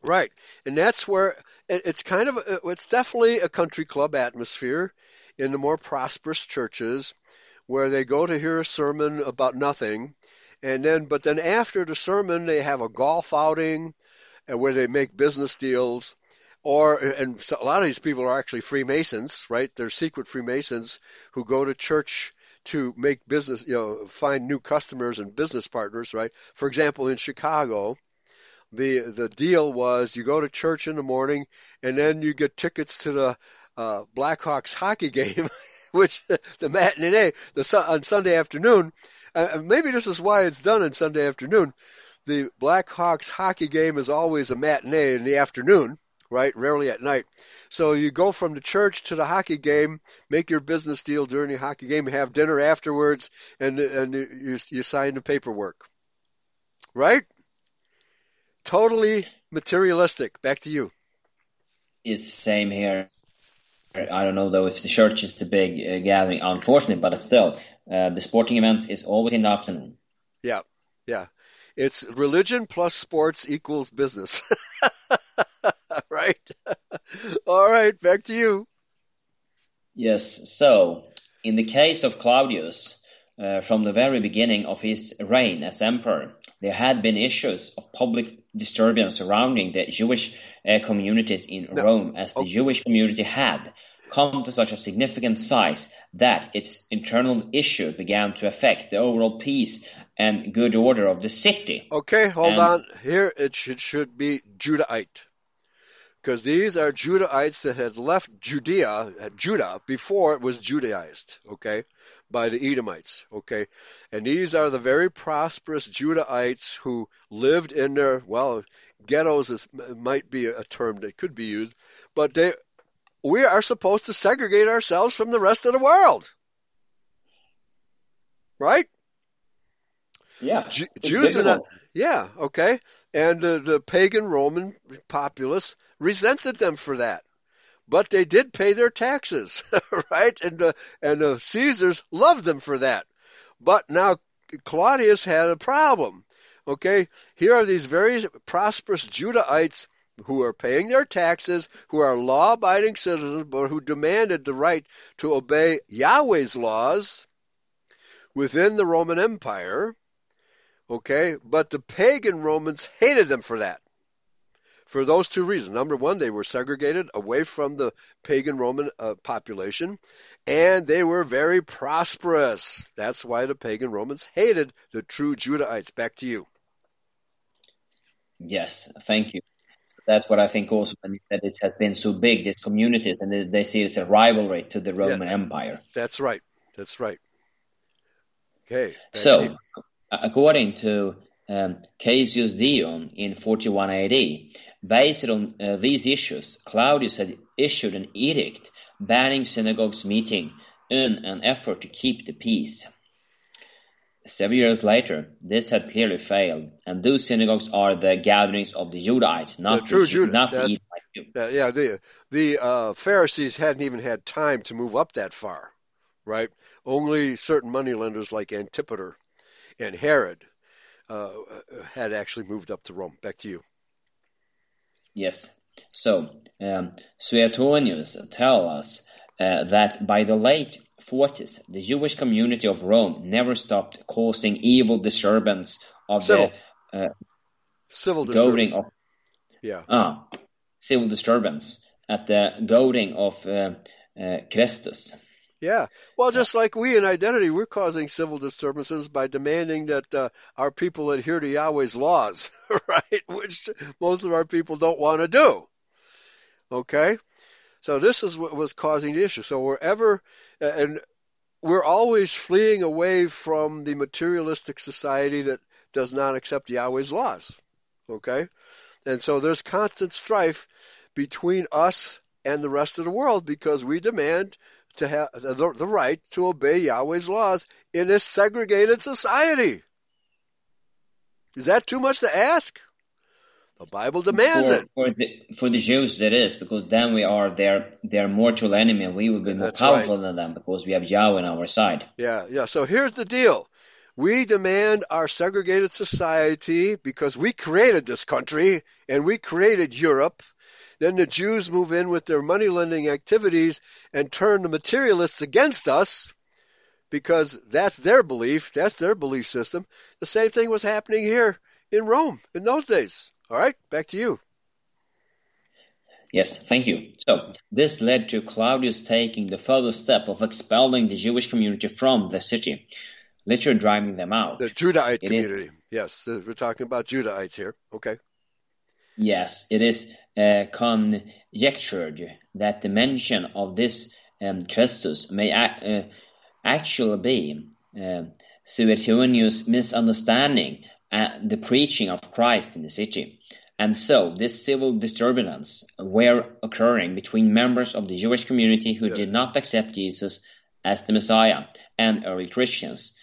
Right, and that's where it's kind of it's definitely a country club atmosphere in the more prosperous churches where they go to hear a sermon about nothing, and then but then after the sermon they have a golf outing, and where they make business deals, or and a lot of these people are actually Freemasons, right? They're secret Freemasons who go to church to make business, you know, find new customers and business partners, right? For example, in Chicago, the the deal was you go to church in the morning and then you get tickets to the uh, Blackhawks hockey game, which the matinee the on Sunday afternoon. Uh, maybe this is why it's done on Sunday afternoon. The Blackhawks hockey game is always a matinee in the afternoon, right? Rarely at night. So you go from the church to the hockey game, make your business deal during the hockey game, have dinner afterwards, and and you you sign the paperwork. Right? Totally materialistic. Back to you. It's the same here. I don't know though if the church is the big uh, gathering, unfortunately, but it's still, uh, the sporting event is always in the afternoon. Yeah, yeah. It's religion plus sports equals business. right? All right, back to you. Yes. So, in the case of Claudius, uh, from the very beginning of his reign as emperor, there had been issues of public disturbance surrounding the Jewish uh, communities in no. Rome, as the okay. Jewish community had come to such a significant size that its internal issue began to affect the overall peace and good order of the city. Okay, hold and, on. Here it should, should be Judahite. Because these are Judahites that had left Judea, Judah, before it was Judaized, okay, by the Edomites, okay? And these are the very prosperous Judahites who lived in their, well, ghettos is, might be a term that could be used, but they we are supposed to segregate ourselves from the rest of the world. Right? Yeah. Jews do not. Yeah, okay. And uh, the pagan Roman populace resented them for that. But they did pay their taxes, right? And uh, and the Caesars loved them for that. But now Claudius had a problem. Okay, here are these very prosperous Judahites who are paying their taxes, who are law abiding citizens, but who demanded the right to obey Yahweh's laws within the Roman Empire. Okay, but the pagan Romans hated them for that. For those two reasons. Number one, they were segregated away from the pagan Roman uh, population, and they were very prosperous. That's why the pagan Romans hated the true Judahites. Back to you. Yes, thank you that's what I think also that it has been so big, these communities, and they, they see it as a rivalry to the Roman yeah, Empire. That's right. That's right. Okay. So, according to um, Cassius Dio in 41 AD, based on uh, these issues, Claudius had issued an edict banning synagogues meeting in an effort to keep the peace. Several years later, this had clearly failed, and those synagogues are the gatherings of the Judahites, not the true the, Judah. not the yeah, the the uh, Pharisees hadn't even had time to move up that far, right? Only certain moneylenders like Antipater and Herod uh, had actually moved up to Rome. Back to you. Yes. So um, Suetonius tell us uh, that by the late 40s, the Jewish community of Rome never stopped causing evil disturbance of civil. the uh, civil disturbance. of yeah ah, civil disturbance at the goading of uh, uh. Yeah, well, just like we in identity, we're causing civil disturbances by demanding that uh, our people adhere to Yahweh's laws, right? Which most of our people don't want to do. Okay, so this is what was causing the issue. So wherever, and we're always fleeing away from the materialistic society that does not accept Yahweh's laws. Okay? And so there's constant strife between us and the rest of the world because we demand to have the, the right to obey Yahweh's laws in this segregated society. Is that too much to ask? The Bible demands for, it. For the, for the Jews, it is, because then we are their, their mortal enemy and we will be more That's powerful right. than them because we have Yahweh on our side. Yeah, yeah. So here's the deal. We demand our segregated society because we created this country and we created Europe. Then the Jews move in with their money lending activities and turn the materialists against us because that's their belief, that's their belief system. The same thing was happening here in Rome in those days. All right, back to you. Yes, thank you. So this led to Claudius taking the further step of expelling the Jewish community from the city, literally driving them out. The Judahite it community. Is, yes, we're talking about Judahites here. Okay. Yes, it is uh, conjectured that the mention of this um, Christus may uh, actually be uh, Suetonius' misunderstanding the preaching of Christ in the city. And so, this civil disturbance were occurring between members of the Jewish community who yes. did not accept Jesus as the Messiah and early Christians.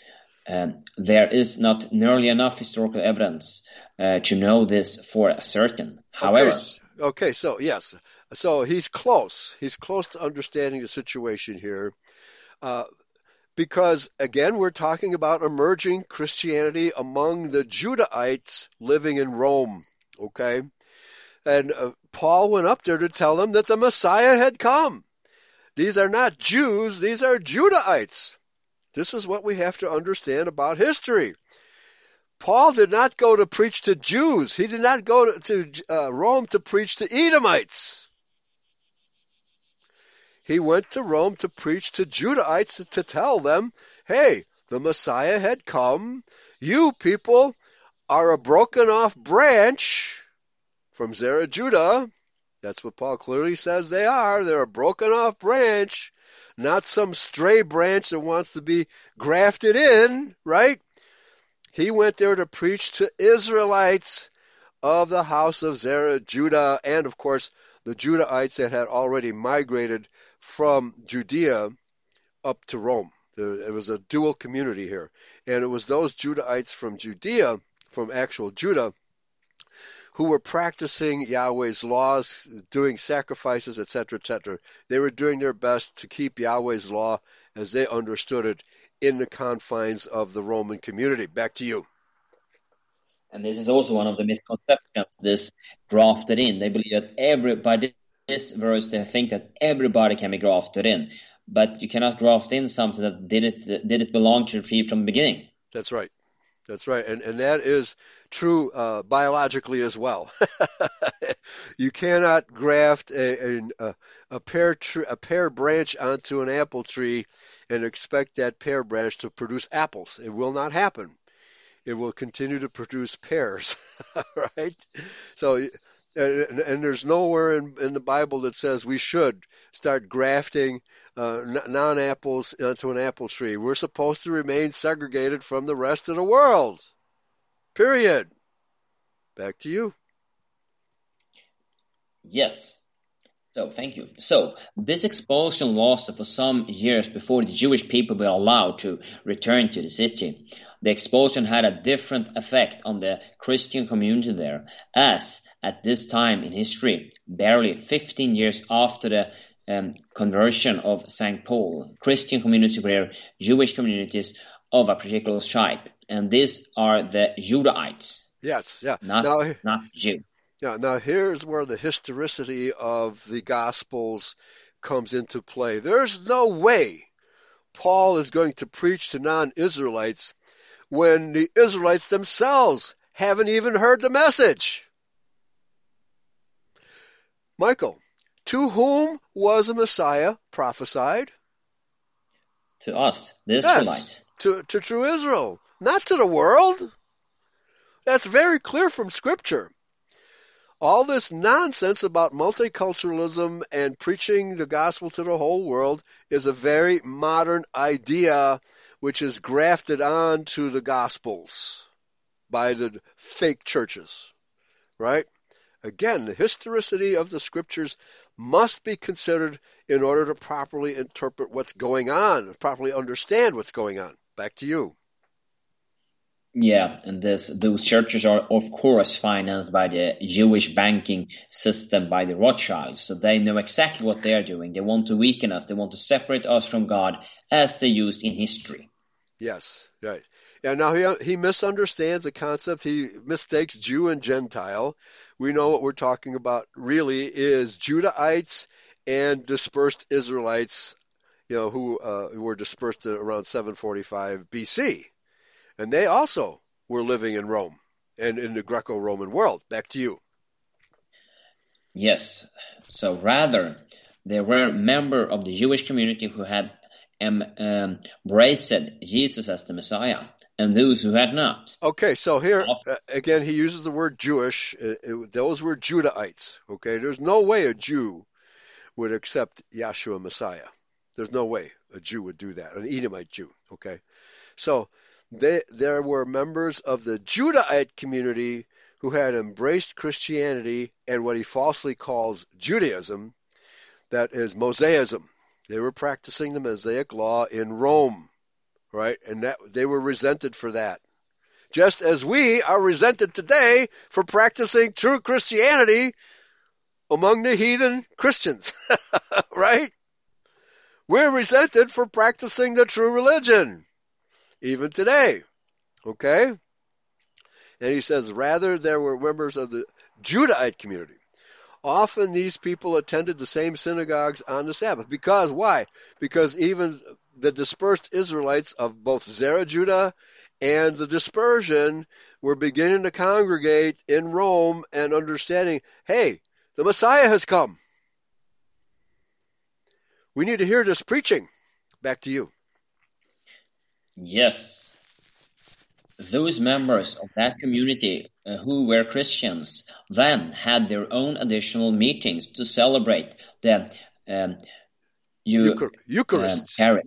Um, there is not nearly enough historical evidence uh, to know this for certain. However, okay, okay, so yes, so he's close. He's close to understanding the situation here, uh, because again, we're talking about emerging Christianity among the Judahites living in Rome. Okay, and uh, Paul went up there to tell them that the Messiah had come. These are not Jews; these are Judahites. This is what we have to understand about history. Paul did not go to preach to Jews. He did not go to, to uh, Rome to preach to Edomites. He went to Rome to preach to Judahites to tell them, hey, the Messiah had come. You people are a broken off branch from Zerah Judah. That's what Paul clearly says they are. They're a broken off branch not some stray branch that wants to be grafted in, right? He went there to preach to Israelites of the house of Zerah, Judah, and of course the Judahites that had already migrated from Judea up to Rome. There, was a dual community here. And it was those Judahites from Judea, from actual Judah, who were practicing Yahweh's laws, doing sacrifices, etc., etc. They were doing their best to keep Yahweh's law as they understood it in the confines of the Roman community. Back to you. And this is also one of the misconceptions, this grafted in. They believe that everybody, this verse, they think that everybody can be grafted in. But you cannot graft in something that did it, did it belong to the tree from the beginning. That's right. That's right, and and that is true uh, biologically as well. you cannot graft a a, a pear tr- a pear branch onto an apple tree and expect that pear branch to produce apples. It will not happen. It will continue to produce pears, right? So and, and there's nowhere in, in the Bible that says we should start grafting uh, non apples onto an apple tree. We're supposed to remain segregated from the rest of the world. Period. Back to you. Yes. So, thank you. So, this expulsion lasted for some years before the Jewish people were allowed to return to the city. The expulsion had a different effect on the Christian community there, as at this time in history, barely 15 years after the um, conversion of St. Paul, Christian communities were Jewish communities of a particular type, and these are the Judahites. Yes, yeah. Not, now, not Jew. Yeah, now here's where the historicity of the Gospels comes into play. There's no way Paul is going to preach to non Israelites when the Israelites themselves haven't even heard the message. Michael, to whom was a Messiah prophesied? To us, the Israelites. Yes, to, to true Israel, not to the world. That's very clear from Scripture. All this nonsense about multiculturalism and preaching the gospel to the whole world is a very modern idea which is grafted on to the gospels by the fake churches, right? Again, the historicity of the scriptures must be considered in order to properly interpret what's going on, properly understand what's going on. Back to you. Yeah, and this those churches are of course financed by the Jewish banking system by the Rothschilds, so they know exactly what they are doing. They want to weaken us, they want to separate us from God as they used in history. Yes, right. Yeah, now he he misunderstands the concept. He mistakes Jew and Gentile we know what we're talking about really is Judahites and dispersed Israelites, you know, who uh, were dispersed around 745 BC, and they also were living in Rome and in the Greco-Roman world. Back to you. Yes. So rather, they were member of the Jewish community who had embraced Jesus as the Messiah and those who had not. Okay, so here uh, again he uses the word Jewish. It, uh, it, those were Judahites. Okay, there's no way a Jew would accept Yahshua Messiah. There's no way a Jew would do that, an Edomite Jew. Okay, so they, there were members of the Judahite community who had embraced Christianity and what he falsely calls Judaism, that is Mosaism. They were practicing the Mosaic law in Rome, right? And that they were resented for that. Just as we are resented today for practicing true Christianity among the heathen Christians, right? We're resented for practicing the true religion, even today. Okay? And he says, rather, there were members of the Judahite community. Often these people attended the same synagogues on the Sabbath. Because, why? Because even the dispersed Israelites of both Zerah Judah and the dispersion were beginning to congregate in Rome and understanding, hey, the Messiah has come. We need to hear this preaching. Back to you. Yes those members of that community who were Christians then had their own additional meetings to celebrate the um, Euchar- Eucharist. Uh,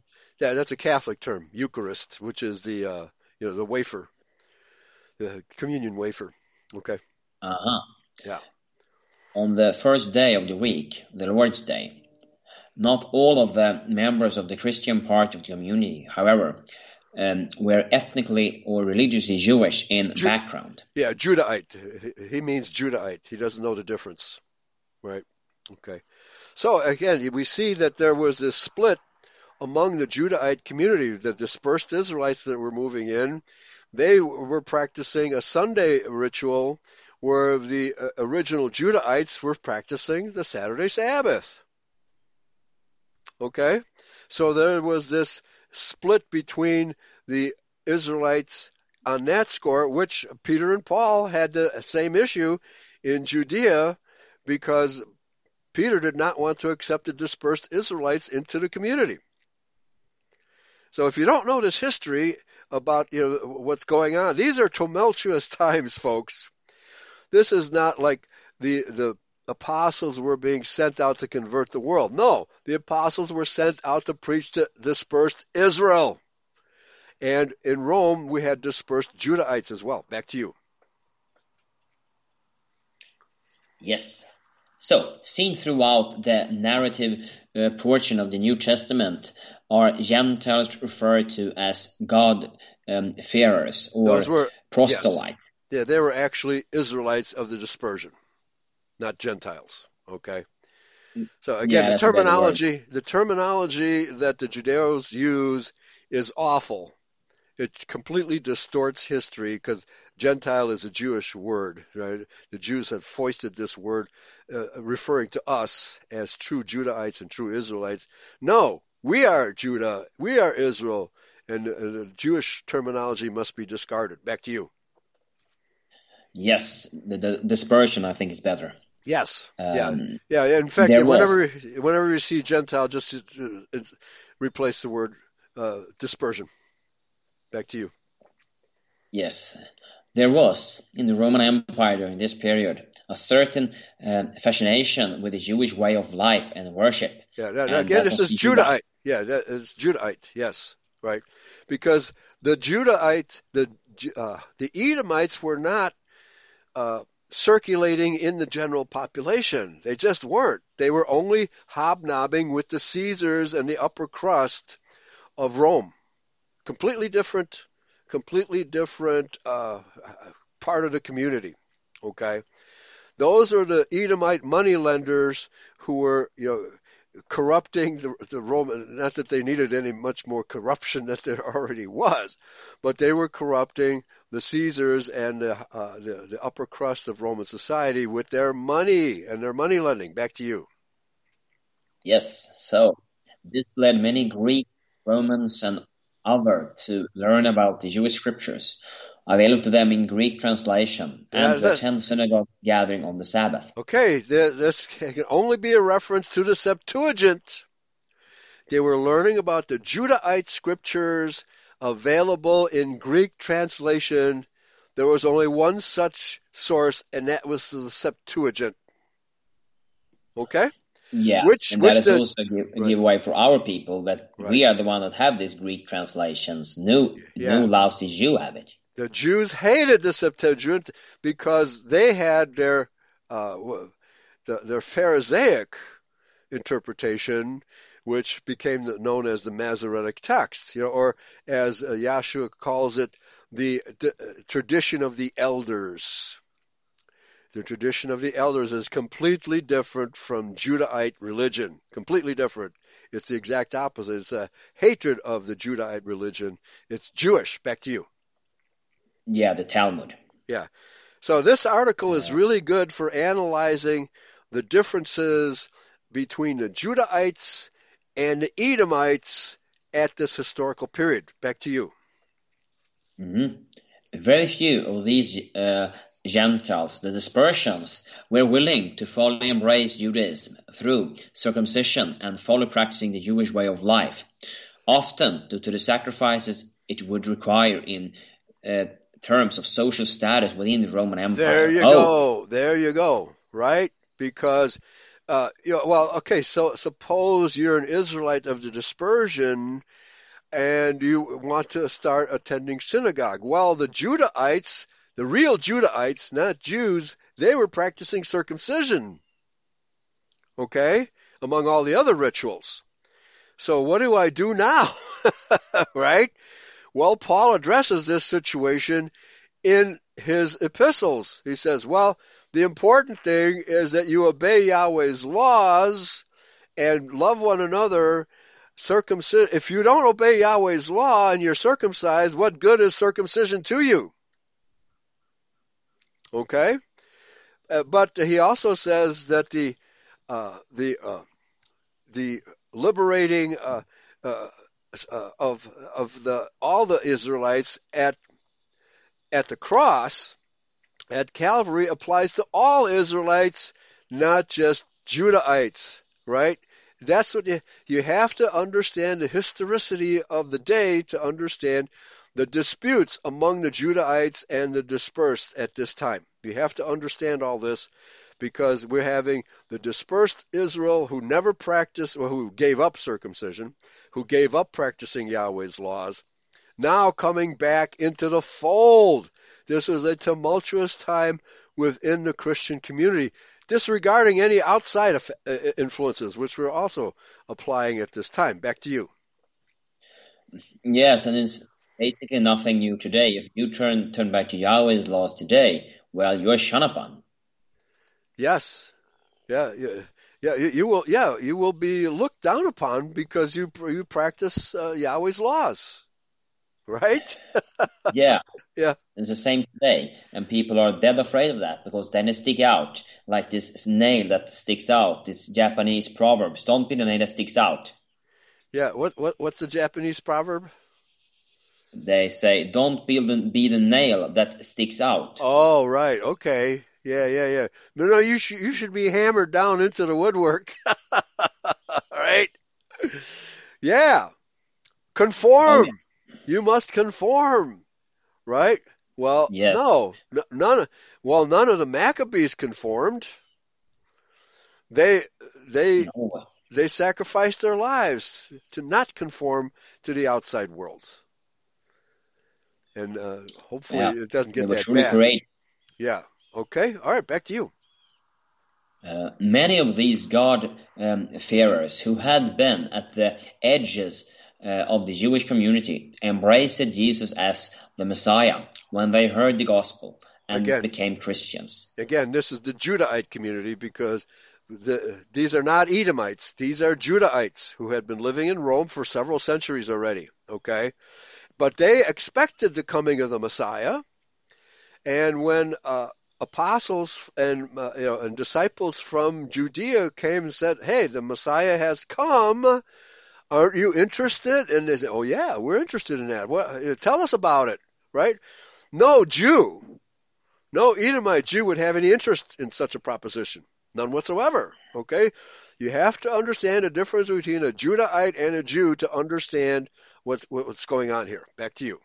yeah, that's a Catholic term, Eucharist, which is the uh, you know the wafer, the communion wafer. Okay. Uh huh. Yeah. On the first day of the week, the Lord's Day, not all of the members of the Christian part of the community, however, um, were ethnically or religiously Jewish in Ju- background. Yeah, Judahite. He means Judahite. He doesn't know the difference. Right? Okay. So again, we see that there was this split among the Judahite community, the dispersed Israelites that were moving in. They were practicing a Sunday ritual where the uh, original Judahites were practicing the Saturday Sabbath. Okay? So there was this split between the Israelites on that score, which Peter and Paul had the same issue in Judea because Peter did not want to accept the dispersed Israelites into the community. So if you don't know this history about you know what's going on, these are tumultuous times, folks. This is not like the the apostles were being sent out to convert the world. No, the apostles were sent out to preach to dispersed Israel. And in Rome, we had dispersed Judahites as well. Back to you. Yes. So, seen throughout the narrative uh, portion of the New Testament are Gentiles referred to as God-fearers um, or were, proselytes. Yes. Yeah, they were actually Israelites of the dispersion not Gentiles. Okay. So again, yeah, the terminology, the terminology that the Judeos use is awful. It completely distorts history because Gentile is a Jewish word, right? The Jews have foisted this word, uh, referring to us as true Judahites and true Israelites. No, we are Judah, we are Israel, and, and Jewish terminology must be discarded. Back to you. Yes, the, the dispersion I think is better. Yes. Um, yeah. Yeah. In fact, whenever was. whenever you see Gentile, just uh, replace the word uh, dispersion. Back to you. Yes. There was, in the Roman Empire during this period, a certain uh, fascination with the Jewish way of life and worship. Yeah, now, now again, this is Judahite. Yeah, that is Judahite. Yes, right. Because the Judahite, the uh, the Edomites were not uh, circulating in the general population. They just weren't. They were only hobnobbing with the Caesars and the upper crust of Rome. Completely different, completely different uh, part of the community. Okay, those are the Edomite moneylenders who were, you know, corrupting the, the Roman. Not that they needed any much more corruption that there already was, but they were corrupting the Caesars and the, uh, the, the upper crust of Roman society with their money and their money lending. Back to you. Yes. So this led many Greek, Romans, and other to learn about the Jewish scriptures available to them in Greek translation and to attend synagogue gathering on the Sabbath. Okay, this can only be a reference to the Septuagint. They were learning about the Judahite scriptures available in Greek translation. There was only one such source, and that was the Septuagint. Okay? Yeah, which, and which that is the, also a, give, right. giveaway for our people that right. we are the one that have these Greek translations. No, yeah. no lousy Jew have it. The Jews hated the Septuagint because they had their uh, the, their Pharisaic interpretation, which became known as the Masoretic text, you know, or as uh, Yahshua calls it, the, the uh, tradition of the elders. The tradition of the elders is completely different from Judahite religion. Completely different. It's the exact opposite. It's a hatred of the Judahite religion. It's Jewish. Back to you. Yeah, the Talmud. Yeah. So this article yeah. is really good for analyzing the differences between the Judahites and the Edomites at this historical period. Back to you. Mm-hmm. Very few of these uh, Gentiles, the dispersions, were willing to fully embrace Judaism through circumcision and fully practicing the Jewish way of life, often due to the sacrifices it would require in uh, terms of social status within the Roman Empire. There you oh. go. There you go. Right? Because, uh, you know, well, okay, so suppose you're an Israelite of the dispersion and you want to start attending synagogue. Well, the Judahites the real Judahites, not Jews, they were practicing circumcision. Okay? Among all the other rituals. So what do I do now? right? Well, Paul addresses this situation in his epistles. He says, well, the important thing is that you obey Yahweh's laws and love one another. If you don't obey Yahweh's law and you're circumcised, what good is circumcision to you? Okay, uh, but he also says that the uh, the uh, the liberating uh, of of the all the Israelites at at the cross at Calvary applies to all Israelites, not just Judahites, right? That's what you you have to understand the historicity of the day to understand the disputes among the Judahites and the dispersed at this time. You have to understand all this because we're having the dispersed Israel who never practiced, or who gave up circumcision, who gave up practicing Yahweh's laws, now coming back into the fold. This is a tumultuous time within the Christian community, disregarding any outside uh, influences, which we're also applying at this time. Back to you. Yes, and it's basically nothing new today. If you turn turn back to Yahweh's laws today, well, you're Shanapan. Yes. Yeah, yeah. Yeah, you, you, will. Yeah, you will be looked down upon because you you practice uh, Yahweh's laws, right? yeah, yeah. It's the same today, and people are dead afraid of that because then they stick out like this nail that sticks out. This Japanese proverb: "Don't be the nail that sticks out." Yeah. What what what's the Japanese proverb? they say don't be the, be the nail that sticks out. Oh, right. Okay. Yeah, yeah, yeah. No, no, you should you should be hammered down into the woodwork. right? Yeah. Conform. Oh, yeah. You must conform. Right? Well, yes. no, none. Of, well, none of the Maccabees conformed. They they no. they sacrificed their lives to not conform to the outside world and uh, hopefully yeah. it doesn't get that bad. Great. Yeah. Okay. All right. Back to you. Uh, many of these God-fearers um, who had been at the edges uh, of the Jewish community embraced Jesus as the Messiah when they heard the gospel and again, became Christians. Again, this is the Judahite community because the, these are not Edomites; these are Judahites who had been living in Rome for several centuries already. Okay, but they expected the coming of the Messiah. And when uh, apostles and uh, you know and disciples from Judea came and said, "Hey, the Messiah has come. Aren't you interested?" And they said, "Oh yeah, we're interested in that. What? Tell us about it." Right? No Jew, no Edomite Jew would have any interest in such a proposition. None whatsoever. Okay? You have to understand the difference between a Judahite and a Jew to understand what, what's going on here. Back to you.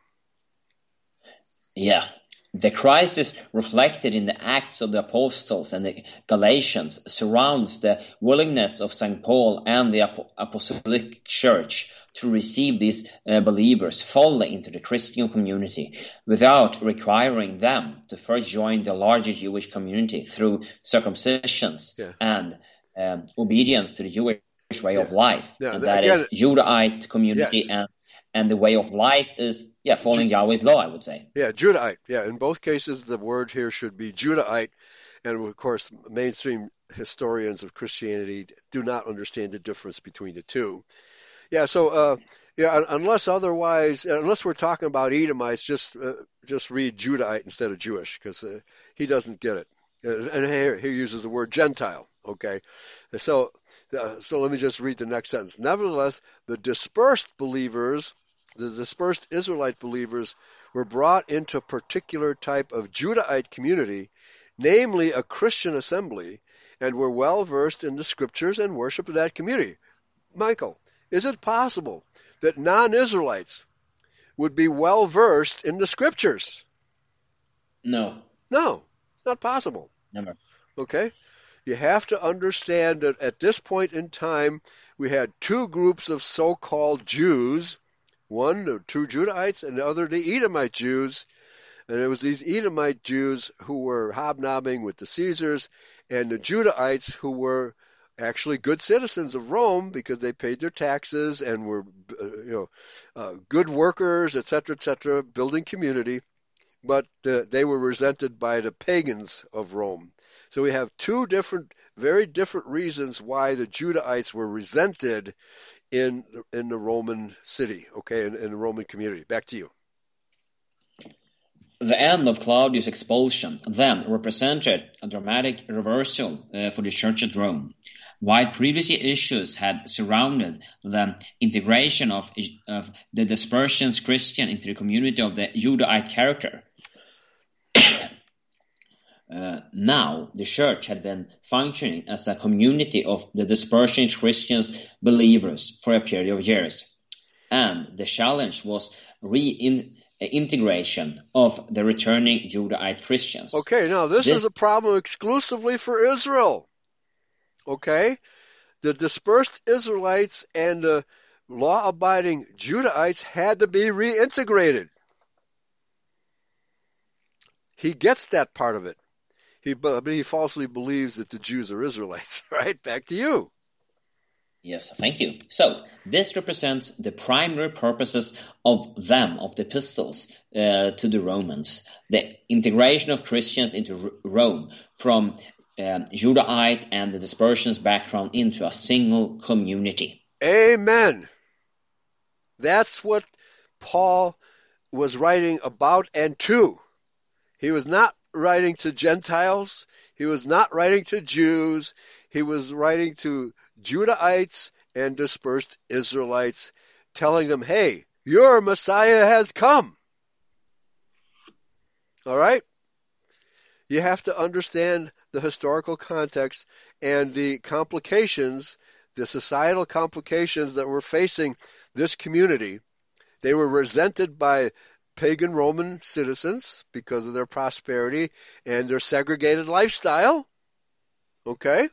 Yeah. The crisis reflected in the Acts of the Apostles and the Galatians surrounds the willingness of St. Paul and the Apostolic Church to receive these uh, believers fully into the Christian community without requiring them to first join the larger Jewish community through circumcisions yeah. and um, obedience to the Jewish way yeah. of life. Yeah. And that Again, is Judahite community yes. and and the way of life is yeah following Ju- Yahweh's law. I would say. Yeah, Judahite. Yeah, in both cases, the word here should be Judahite, and of course, mainstream historians of Christianity do not understand the difference between the two. Yeah, so uh, yeah, unless otherwise, unless we're talking about Edomites, just uh, just read Judahite instead of Jewish because uh, he doesn't get it. And here he uses the word Gentile. Okay, so uh, so let me just read the next sentence. Nevertheless, the dispersed believers the dispersed Israelite believers were brought into a particular type of Judahite community, namely a Christian assembly, and were well versed in the scriptures and worship of that community. Michael, is it possible that non Israelites would be well versed in the scriptures? No. No, it's not possible. Never. Okay? You have to understand that at this point in time, we had two groups of so called Jews one, the true Judahites, and the other, the Edomite Jews. And it was these Edomite Jews who were hobnobbing with the Caesars, and the Judahites who were actually good citizens of Rome because they paid their taxes and were, uh, you know, uh, good workers, etc., etc., building community. But uh, they were resented by the pagans of Rome. So we have two different, very different reasons why the Judahites were resented in in the Roman city, okay, in, in the Roman community. Back to you. The end of Claudius' expulsion then represented a dramatic reversal uh, for the Church at Rome. While previous issues had surrounded the integration of, of the dispersions Christian into the community of the Judahite character, uh, now, the church had been functioning as a community of the dispersion Christians believers for a period of years. And the challenge was reintegration of the returning Judahite Christians. Okay, now this, this is a problem exclusively for Israel. Okay? The dispersed Israelites and the law abiding Judahites had to be reintegrated. He gets that part of it. He, but he falsely believes that the Jews are Israelites. Right? Back to you. Yes, thank you. So this represents the primary purposes of them, of the epistles uh, to the Romans, the integration of Christians into Rome from um, Judahite and the dispersions background into a single community. Amen. That's what Paul was writing about and to. He was not writing to Gentiles. He was not writing to Jews. He was writing to Judahites and dispersed Israelites, telling them, hey, your Messiah has come. All right? You have to understand the historical context and the complications, the societal complications that were facing this community. They were resented by pagan Roman citizens because of their prosperity and their segregated lifestyle. Okay?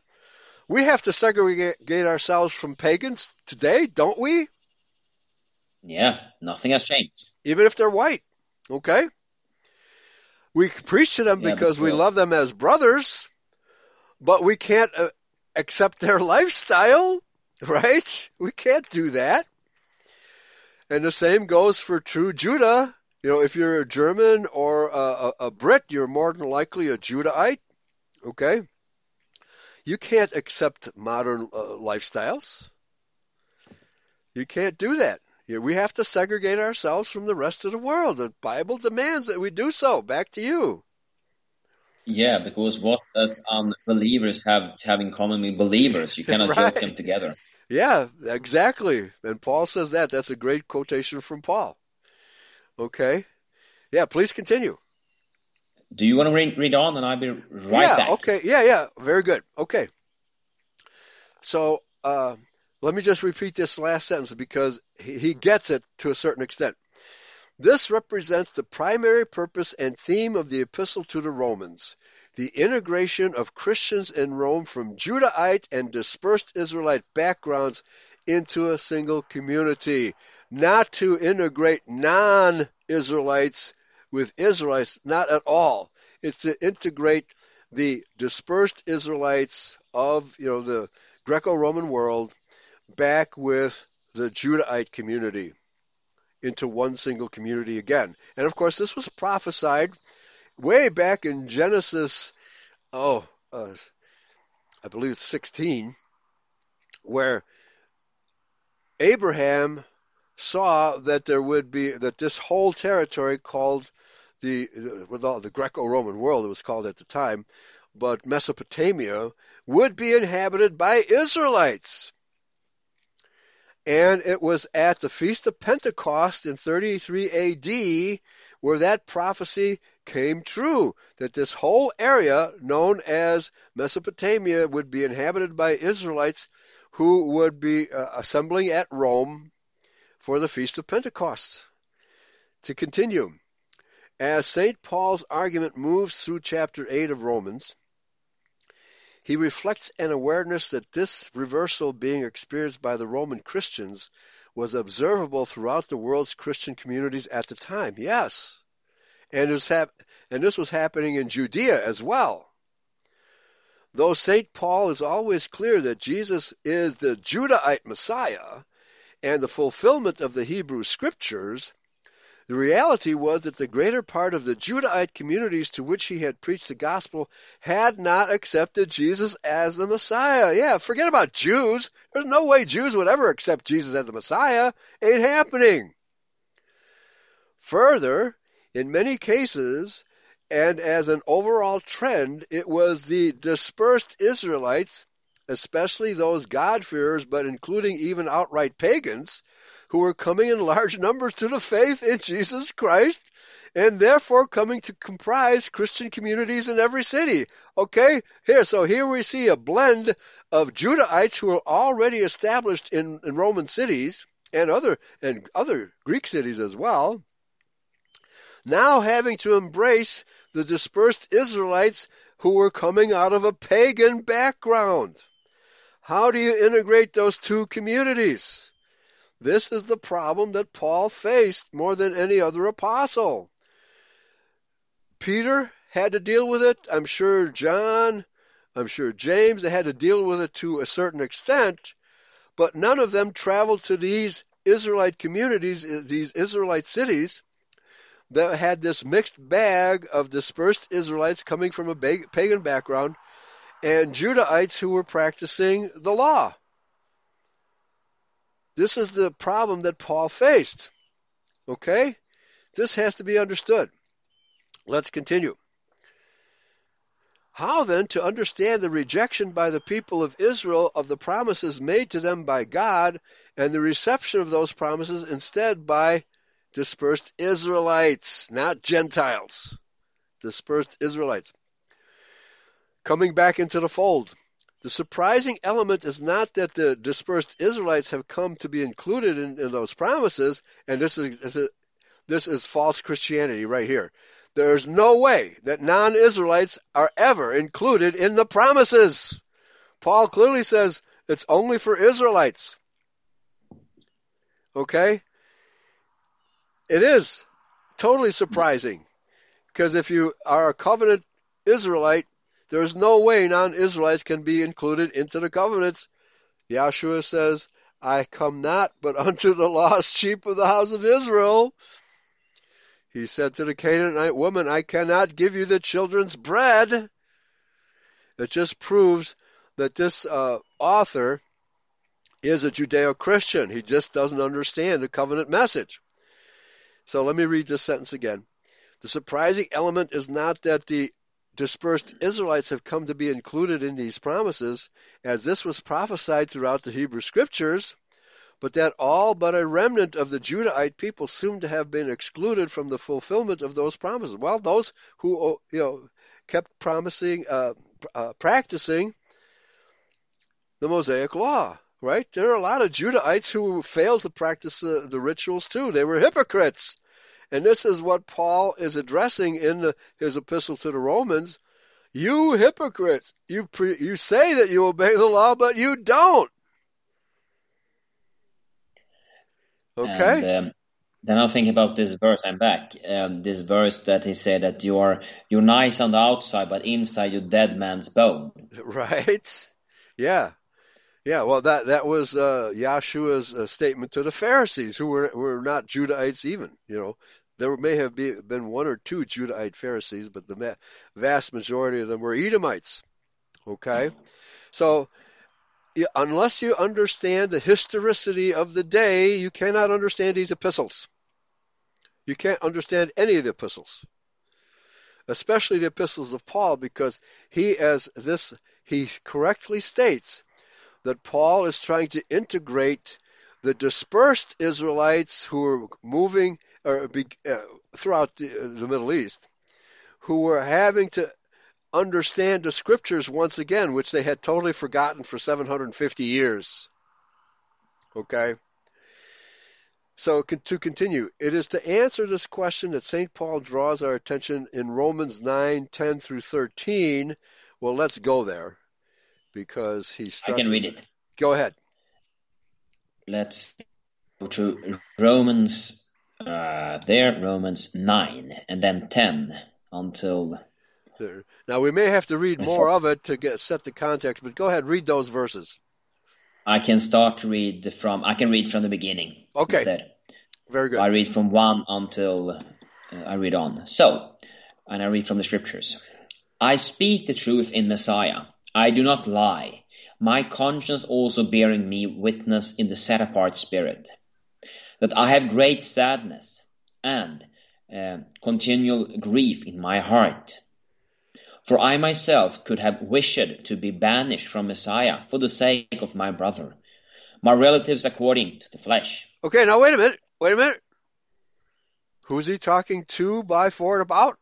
We have to segregate ourselves from pagans today, don't we? Yeah, nothing has changed. Even if they're white. Okay? We preach to them yeah, because we love them as brothers, but we can't uh, accept their lifestyle, right? We can't do that. And the same goes for true Judah you know, if you're a German or a, a, a Brit, you're more than likely a Judahite. Okay? You can't accept modern uh, lifestyles. You can't do that. We have to segregate ourselves from the rest of the world. The Bible demands that we do so. Back to you. Yeah, because what does unbelievers have have in common with believers? You cannot right. joke them together. Yeah, exactly. And Paul says that. That's a great quotation from Paul. Okay. Yeah, please continue. Do you want to read, read on and I'll be right yeah, back? Okay. Yeah, yeah. Very good. Okay. So, uh, Let me just repeat this last sentence because he gets it to a certain extent. This represents the primary purpose and theme of the epistle to the Romans the integration of Christians in Rome from Judahite and dispersed Israelite backgrounds into a single community, not to integrate non Israelites with Israelites, not at all. It's to integrate the dispersed Israelites of you know the Greco-Roman world back with the Judahite community into one single community again. And of course, this was prophesied way back in Genesis, oh, uh, I believe it's 16, where Abraham saw that there would be that this whole territory called the with all the Greco-Roman world it was called at the time, but Mesopotamia would be inhabited by Israelites. And it was at the Feast of Pentecost in 33 AD where that prophecy came true that this whole area known as Mesopotamia would be inhabited by Israelites who would be uh, assembling at Rome for the Feast of Pentecost. To continue, as St. Paul's argument moves through chapter 8 of Romans, he reflects an awareness that this reversal being experienced by the Roman Christians was observable throughout the world's Christian communities at the time. Yes. And, hap- and this was happening in Judea as well. Though St. Paul is always clear that Jesus is the Judahite Messiah and the fulfillment of the Hebrew Scriptures, the reality was that the greater part of the Judahite communities to which he had preached the gospel had not accepted Jesus as the Messiah. Yeah, forget about Jews. There's no way Jews would ever accept Jesus as the Messiah. Ain't happening. Further, in many cases, and as an overall trend, it was the dispersed Israelites, especially those God-fearers, but including even outright pagans, who were coming in large numbers to the faith in Jesus Christ and therefore coming to comprise Christian communities in every city. Okay, here, so here we see a blend of Judahites who are already established in, in Roman cities and other and other Greek cities as well. Now having to embrace the dispersed Israelites who were coming out of a pagan background. How do you integrate those two communities? This is the problem that Paul faced more than any other apostle. Peter had to deal with it. I'm sure John, I'm sure James, they had to deal with it to a certain extent, but none of them traveled to these Israelite communities, these Israelite cities, that had this mixed bag of dispersed Israelites coming from a pagan background and Judahites who were practicing the law. This is the problem that Paul faced. Okay? This has to be understood. Let's continue. How then to understand the rejection by the people of Israel of the promises made to them by God and the reception of those promises instead by dispersed Israelites, not Gentiles, dispersed Israelites. Coming back into the fold. The surprising element is not that the dispersed Israelites have come to be included in, in those promises, and this is, this is false Christianity right here. There's no way that non-Israelites are ever included in the promises. Paul clearly says it's only for Israelites. Okay? It is totally surprising because if you are a covenant Israelite, there's no way non-Israelites can be included into the covenants. Yahshua says, I come not but unto the lost sheep of the house of Israel. He said to the Canaanite woman, I cannot give you the children's bread. It just proves that this uh, author is a Judeo Christian. He just doesn't understand the covenant message. So let me read this sentence again. The surprising element is not that the dispersed Israelites have come to be included in these promises, as this was prophesied throughout the Hebrew Scriptures, but that all but a remnant of the Judahite people seem to have been excluded from the fulfillment of those promises. Well, those who oh, you know kept promising, uh, uh, practicing the Mosaic Law, right? There are a lot of Judahites who failed to practice the, the rituals too. They were hypocrites. And this is what Paul is addressing in the, his epistle to the Romans. You hypocrites, you pre, you say that you obey the law, but you don't. Okay. And, um, then I'm thinking about this verse. I'm back. Um, this verse that he said that you are you're nice on the outside, but inside you're dead man's bone. Right. Yeah. Yeah, well, that that was uh, Yahshua's uh, statement to the Pharisees, who were were not Judahites even. You know, there may have be, been one or two Judahite Pharisees, but the ma- vast majority of them were Edomites. Okay, so unless you understand the historicity of the day, you cannot understand these epistles. You can't understand any of the epistles, especially the epistles of Paul, because he, as this, he correctly states that Paul is trying to integrate the dispersed Israelites who were moving or uh, throughout the, uh, the Middle East, who were having to understand the scriptures once again, which they had totally forgotten for 750 years. Okay? So to continue, it is to answer this question that St. Paul draws our attention in Romans 9, 10 through 13. Well, let's go there because he stresses. I can read it. Go ahead. Let's go to Romans, uh, there, Romans 9, and then 10 until there. Now we may have to read more of it to get set the context, but go ahead, read those verses. I can start to read from. I can read from the beginning. Okay. Instead. Very good. I read from one until uh, I read on. So, and I read from the scriptures. I speak the truth in Messiah. I do not lie. My conscience also bearing me witness in the set apart spirit, that I have great sadness and uh, continual grief in my heart for I myself could have wished to be banished from Messiah for the sake of my brother, my relatives according to the flesh. Okay, now wait a minute. Wait a minute. Who's he talking to, by, for, and about?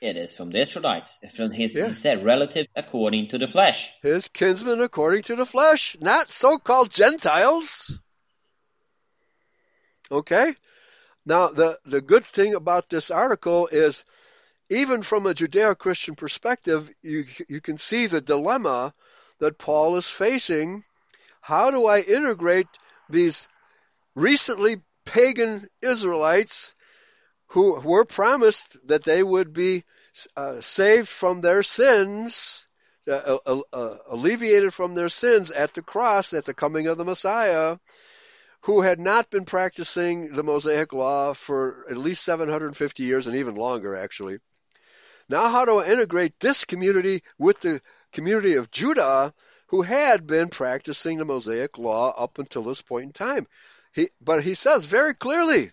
It is from the Israelites. From his, yeah. he said, relative according to the flesh. His kinsmen according to the flesh, not so-called Gentiles. Okay? Now, the, the good thing about this article is even from a Judeo-Christian perspective, you you can see the dilemma that Paul is facing. How do I integrate these recently pagan Israelites who were promised that they would be uh, saved from their sins, uh, uh, uh, alleviated from their sins at the cross, at the coming of the Messiah, who had not been practicing the Mosaic law for at least 750 years and even longer, actually. Now, how do I integrate this community with the community of Judah who had been practicing the Mosaic law up until this point in time? He, but he says very clearly,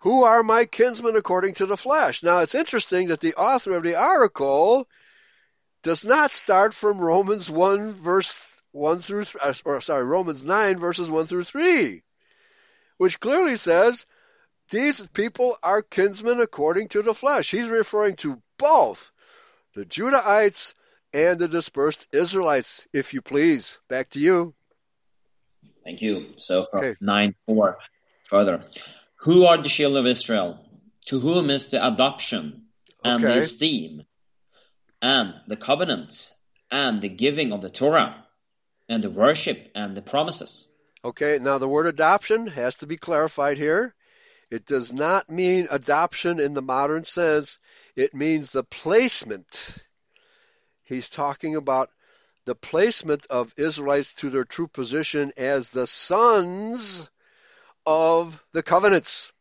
Who are my kinsmen according to the flesh? Now, it's interesting that the author of the article does not start from Romans 1 verse 1 through, uh, or sorry, Romans 9 verses 1 through 3, which clearly says these people are kinsmen according to the flesh. He's referring to both the Judahites and the dispersed Israelites, if you please. Back to you. Thank you. So from okay. 9 4 further. Who are the children of Israel? To whom is the adoption and okay. the esteem and the covenant and the giving of the Torah and the worship and the promises? Okay, now the word adoption has to be clarified here. It does not mean adoption in the modern sense. It means the placement. He's talking about the placement of Israelites to their true position as the sons of the covenants.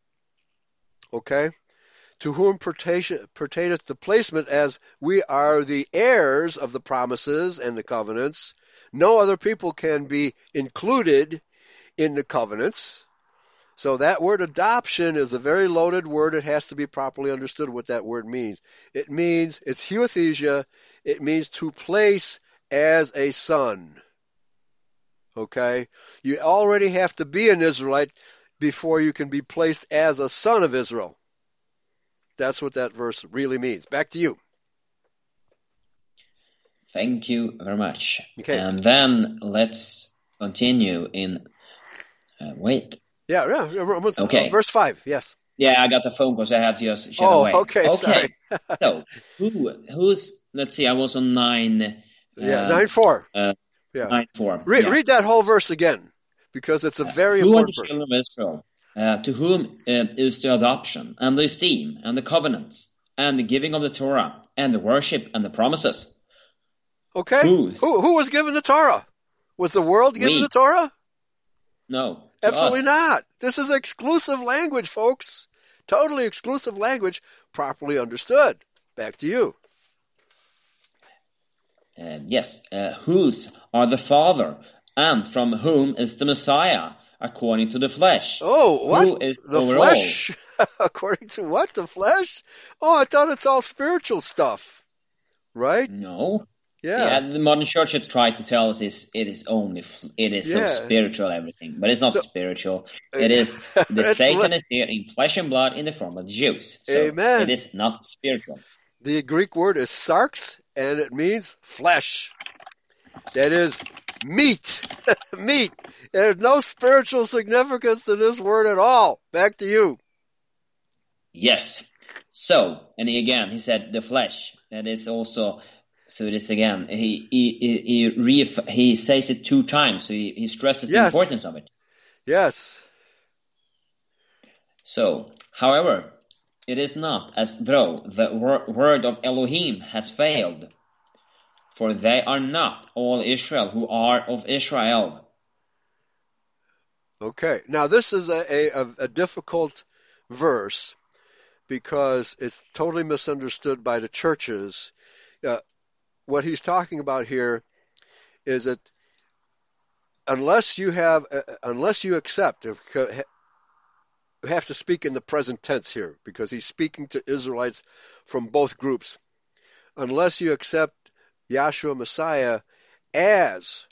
Okay? To whom pertaineth the placement as we are the heirs of the promises and the covenants. No other people can be included in the covenants. So that word adoption is a very loaded word. It has to be properly understood what that word means. It means, it's huiothesia, it means to place as a son. Okay? You already have to be an Israelite before you can be placed as a son of Israel. That's what that verse really means. Back to you. Thank you very much. Okay. And then let's continue in. Uh, wait. Yeah, yeah. Okay. Uh, verse 5, yes. Yeah, I got the phone because I have just. Oh, away. okay. Okay. Sorry. so, who, who's. Let's see, I was on 9. Yeah, uh, 9 4. Uh, yeah. Four. Read, yeah. read that whole verse again, because it's a very Who important verse. children of Israel? Uh, to whom uh, is the adoption and the esteem and the covenants and the giving of the Torah and the worship and the promises? Okay. Whose? Who who was given the Torah? Was the world given We. the Torah? No. Absolutely us. not. This is exclusive language, folks. Totally exclusive language, properly understood. Back to you. Uh, yes. Uh, whose are the Father and from whom is the Messiah according to the flesh? Oh, what? Who is the flesh? According to what? The flesh? Oh, I thought it's all spiritual stuff. Right? No. Yeah. Yeah, the modern church has tried to tell us is it is only it is Yeah. so spiritual everything, but it's not So- spiritual. It is the Satan is here in flesh and blood in the form of the Jews. So Amen. It is not spiritual. The Greek word is sarx, and it means flesh. That is meat. meat. There's no spiritual significance to this word at all. Back to you. Yes. So, and he, again, he said the flesh. That is also. So this again. He he he he, re- he says it two times. So he, he stresses Yes. the importance of it. Yes. So, however, it is not as though the wor- word of Elohim has failed, for they are not all Israel who are of Israel. Okay. Now this is a, a, a difficult verse because it's totally misunderstood by the churches. Uh, what he's talking about here is that unless you have, uh, unless you accept, have to speak in the present tense here because he's speaking to Israelites from both groups. Unless you accept Yahshua Messiah as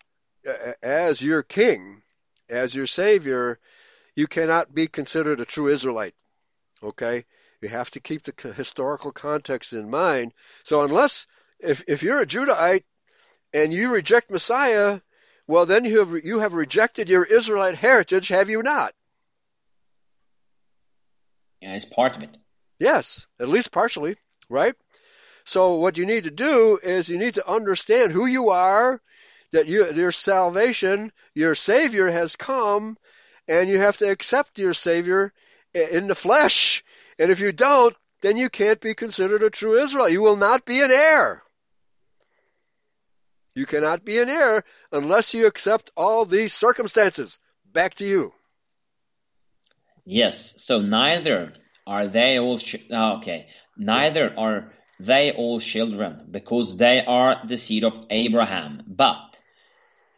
as your king, as your savior, you cannot be considered a true Israelite. Okay? You have to keep the historical context in mind. So unless if if you're a Judahite and you reject Messiah, well then you have you have rejected your Israelite heritage, have you not? Yeah, it's part of it. Yes, at least partially, right? So what you need to do is you need to understand who you are, that you, your salvation, your Savior has come, and you have to accept your Savior in the flesh. And if you don't, then you can't be considered a true Israel. You will not be an heir. You cannot be an heir unless you accept all these circumstances. Back to you. Yes. So neither are they all. Ah, okay. Neither are they all children, because they are the seed of Abraham. But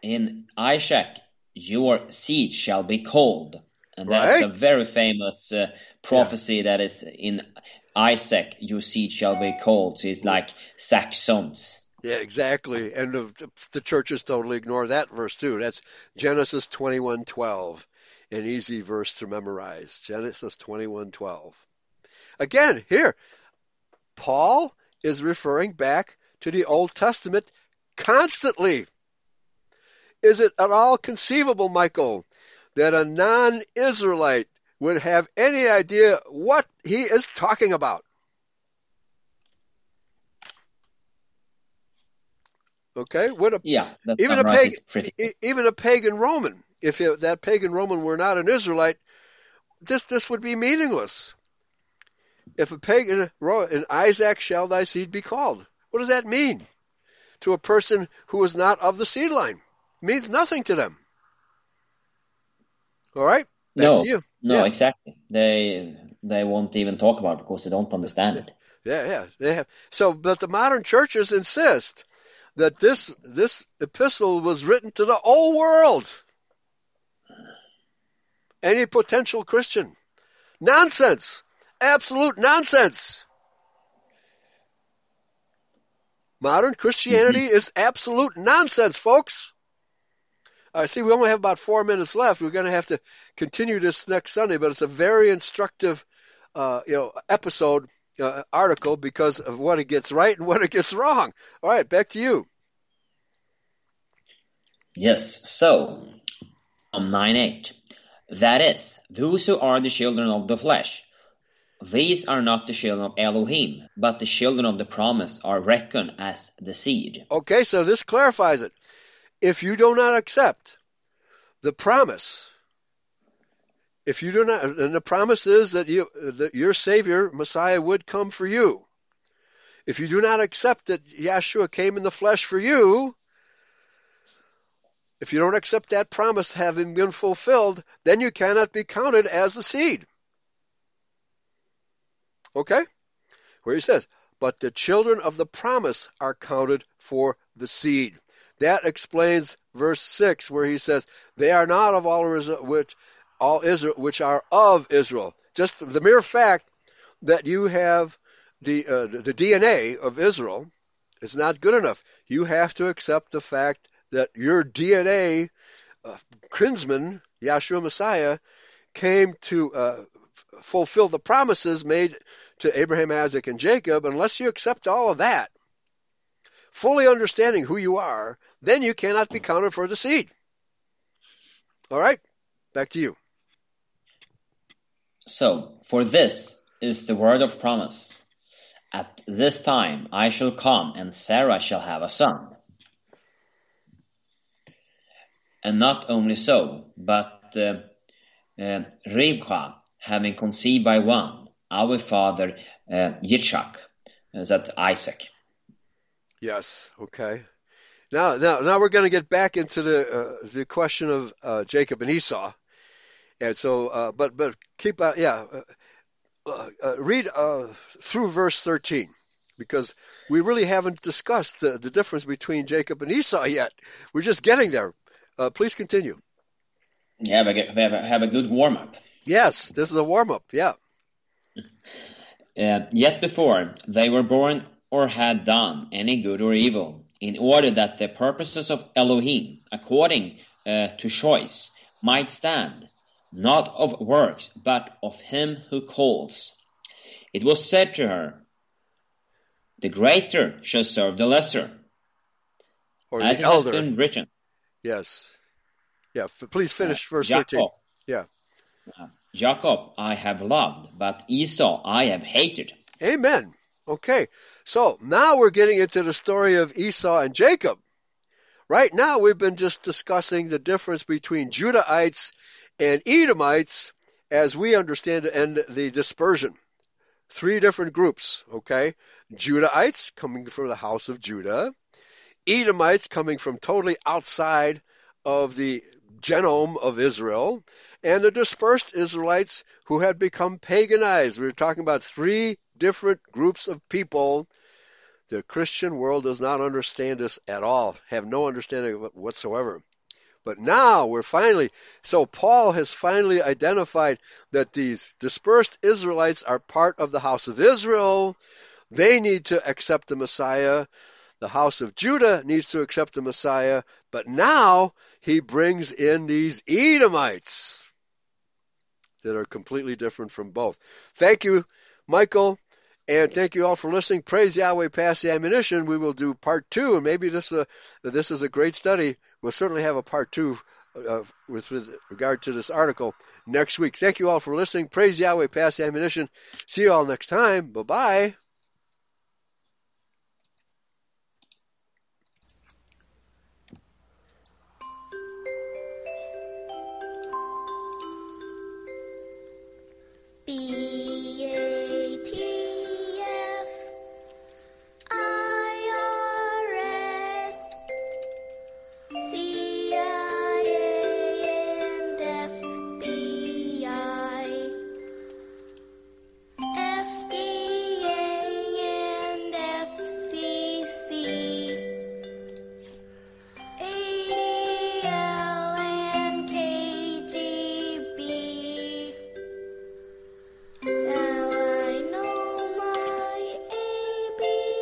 in Isaac your seed shall be called, and that's a very famous uh, prophecy that is in Isaac your seed shall be called. So it's like Saxons. Yeah, exactly. And the, the churches totally ignore that verse too. That's Genesis 21:12, an easy verse to memorize. Genesis 21:12. Again, here Paul is referring back to the Old Testament constantly. Is it at all conceivable, Michael, that a non-Israelite would have any idea what he is talking about? Okay, would a Yeah, even a summarizes pagan, even a pagan Roman, if it, that pagan Roman were not an Israelite, this this would be meaningless. If a pagan, in Isaac shall thy seed be called. What does that mean to a person who is not of the seed line? It means nothing to them. All right, No, to you. no, Yeah. exactly. They they won't even talk about it because they don't understand it. Yeah, yeah, they have. So, but the modern churches insist that this this epistle was written to the whole world. Any potential Christian, nonsense, absolute nonsense. Modern Christianity is absolute nonsense, folks. I see we only have about four minutes left. We're going to have to continue this next Sunday, but it's a very instructive, uh, you know, episode uh, article because of what it gets right and what it gets wrong. All right, back to you. Yes, so, Psalm 9 8. That is, those who are the children of the flesh, these are not the children of Elohim, but the children of the promise are reckoned as the seed. Okay, so this clarifies it. If you do not accept the promise, if you do not, and the promise is that you, that your Savior, Messiah, would come for you. If you do not accept that Yeshua came in the flesh for you, if you don't accept that promise having been fulfilled, then you cannot be counted as the seed. Okay? Where he says, but the children of the promise are counted for the seed. That explains verse 6 where he says, they are not of all Israel, which, all Israel, which are of Israel. Just the mere fact that you have the, uh, the DNA of Israel is not good enough. You have to accept the fact that your DNA, uh, Kinsman, Yeshua Messiah, came to uh, fulfill the promises made to Abraham, Isaac, and Jacob. Unless you accept all of that, fully understanding who you are, then you cannot be counted for the seed. All right, back to you. So, for this is the word of promise. At this time I shall come, and Sarah shall have a son. And not only so, but uh, uh, Rivka, having conceived by one, our father uh, Yitzchak, is that Isaac. Yes. Okay. Now, now, now we're going to get back into the uh, the question of uh, Jacob and Esau, and so, uh, but but keep uh, yeah, uh, uh, read through verse thirteen because we really haven't discussed the, the difference between Jacob and Esau yet. We're just getting there. Please continue. Yeah, have a, have a, have a good warm up. Yes, this is a warm up. Yeah. yet before they were born or had done any good or evil, in order that the purposes of Elohim, according uh, to choice, might stand, not of works, but of him who calls. It was said to her, The greater shall serve the lesser. Or as the elder. been written. Yes. Yeah, please finish uh, verse Jacob, 13. Yeah. Uh, Jacob I have loved, but Esau I have hated. Amen. Okay, so now we're getting into the story of Esau and Jacob. Right now, we've been just discussing the difference between Judahites and Edomites as we understand it, and the dispersion. Three different groups, okay? Judahites coming from the house of Judah, Edomites coming from totally outside of the genome of Israel, and the dispersed Israelites who had become paganized. We are talking about three different groups of people. The Christian world does not understand this at all, have no understanding of it whatsoever. But now we're finally, so Paul has finally identified that these dispersed Israelites are part of the house of Israel. They need to accept the Messiah. The house of Judah needs to accept the Messiah. But now he brings in these Edomites that are completely different from both. Thank you, Michael. And thank you all for listening. Praise Yahweh, pass the ammunition. We will do part two, and maybe this uh, this is a great study. We'll certainly have a part two uh, with, with regard to this article next week. Thank you all for listening. Praise Yahweh, pass the ammunition. See you all next time. Bye bye.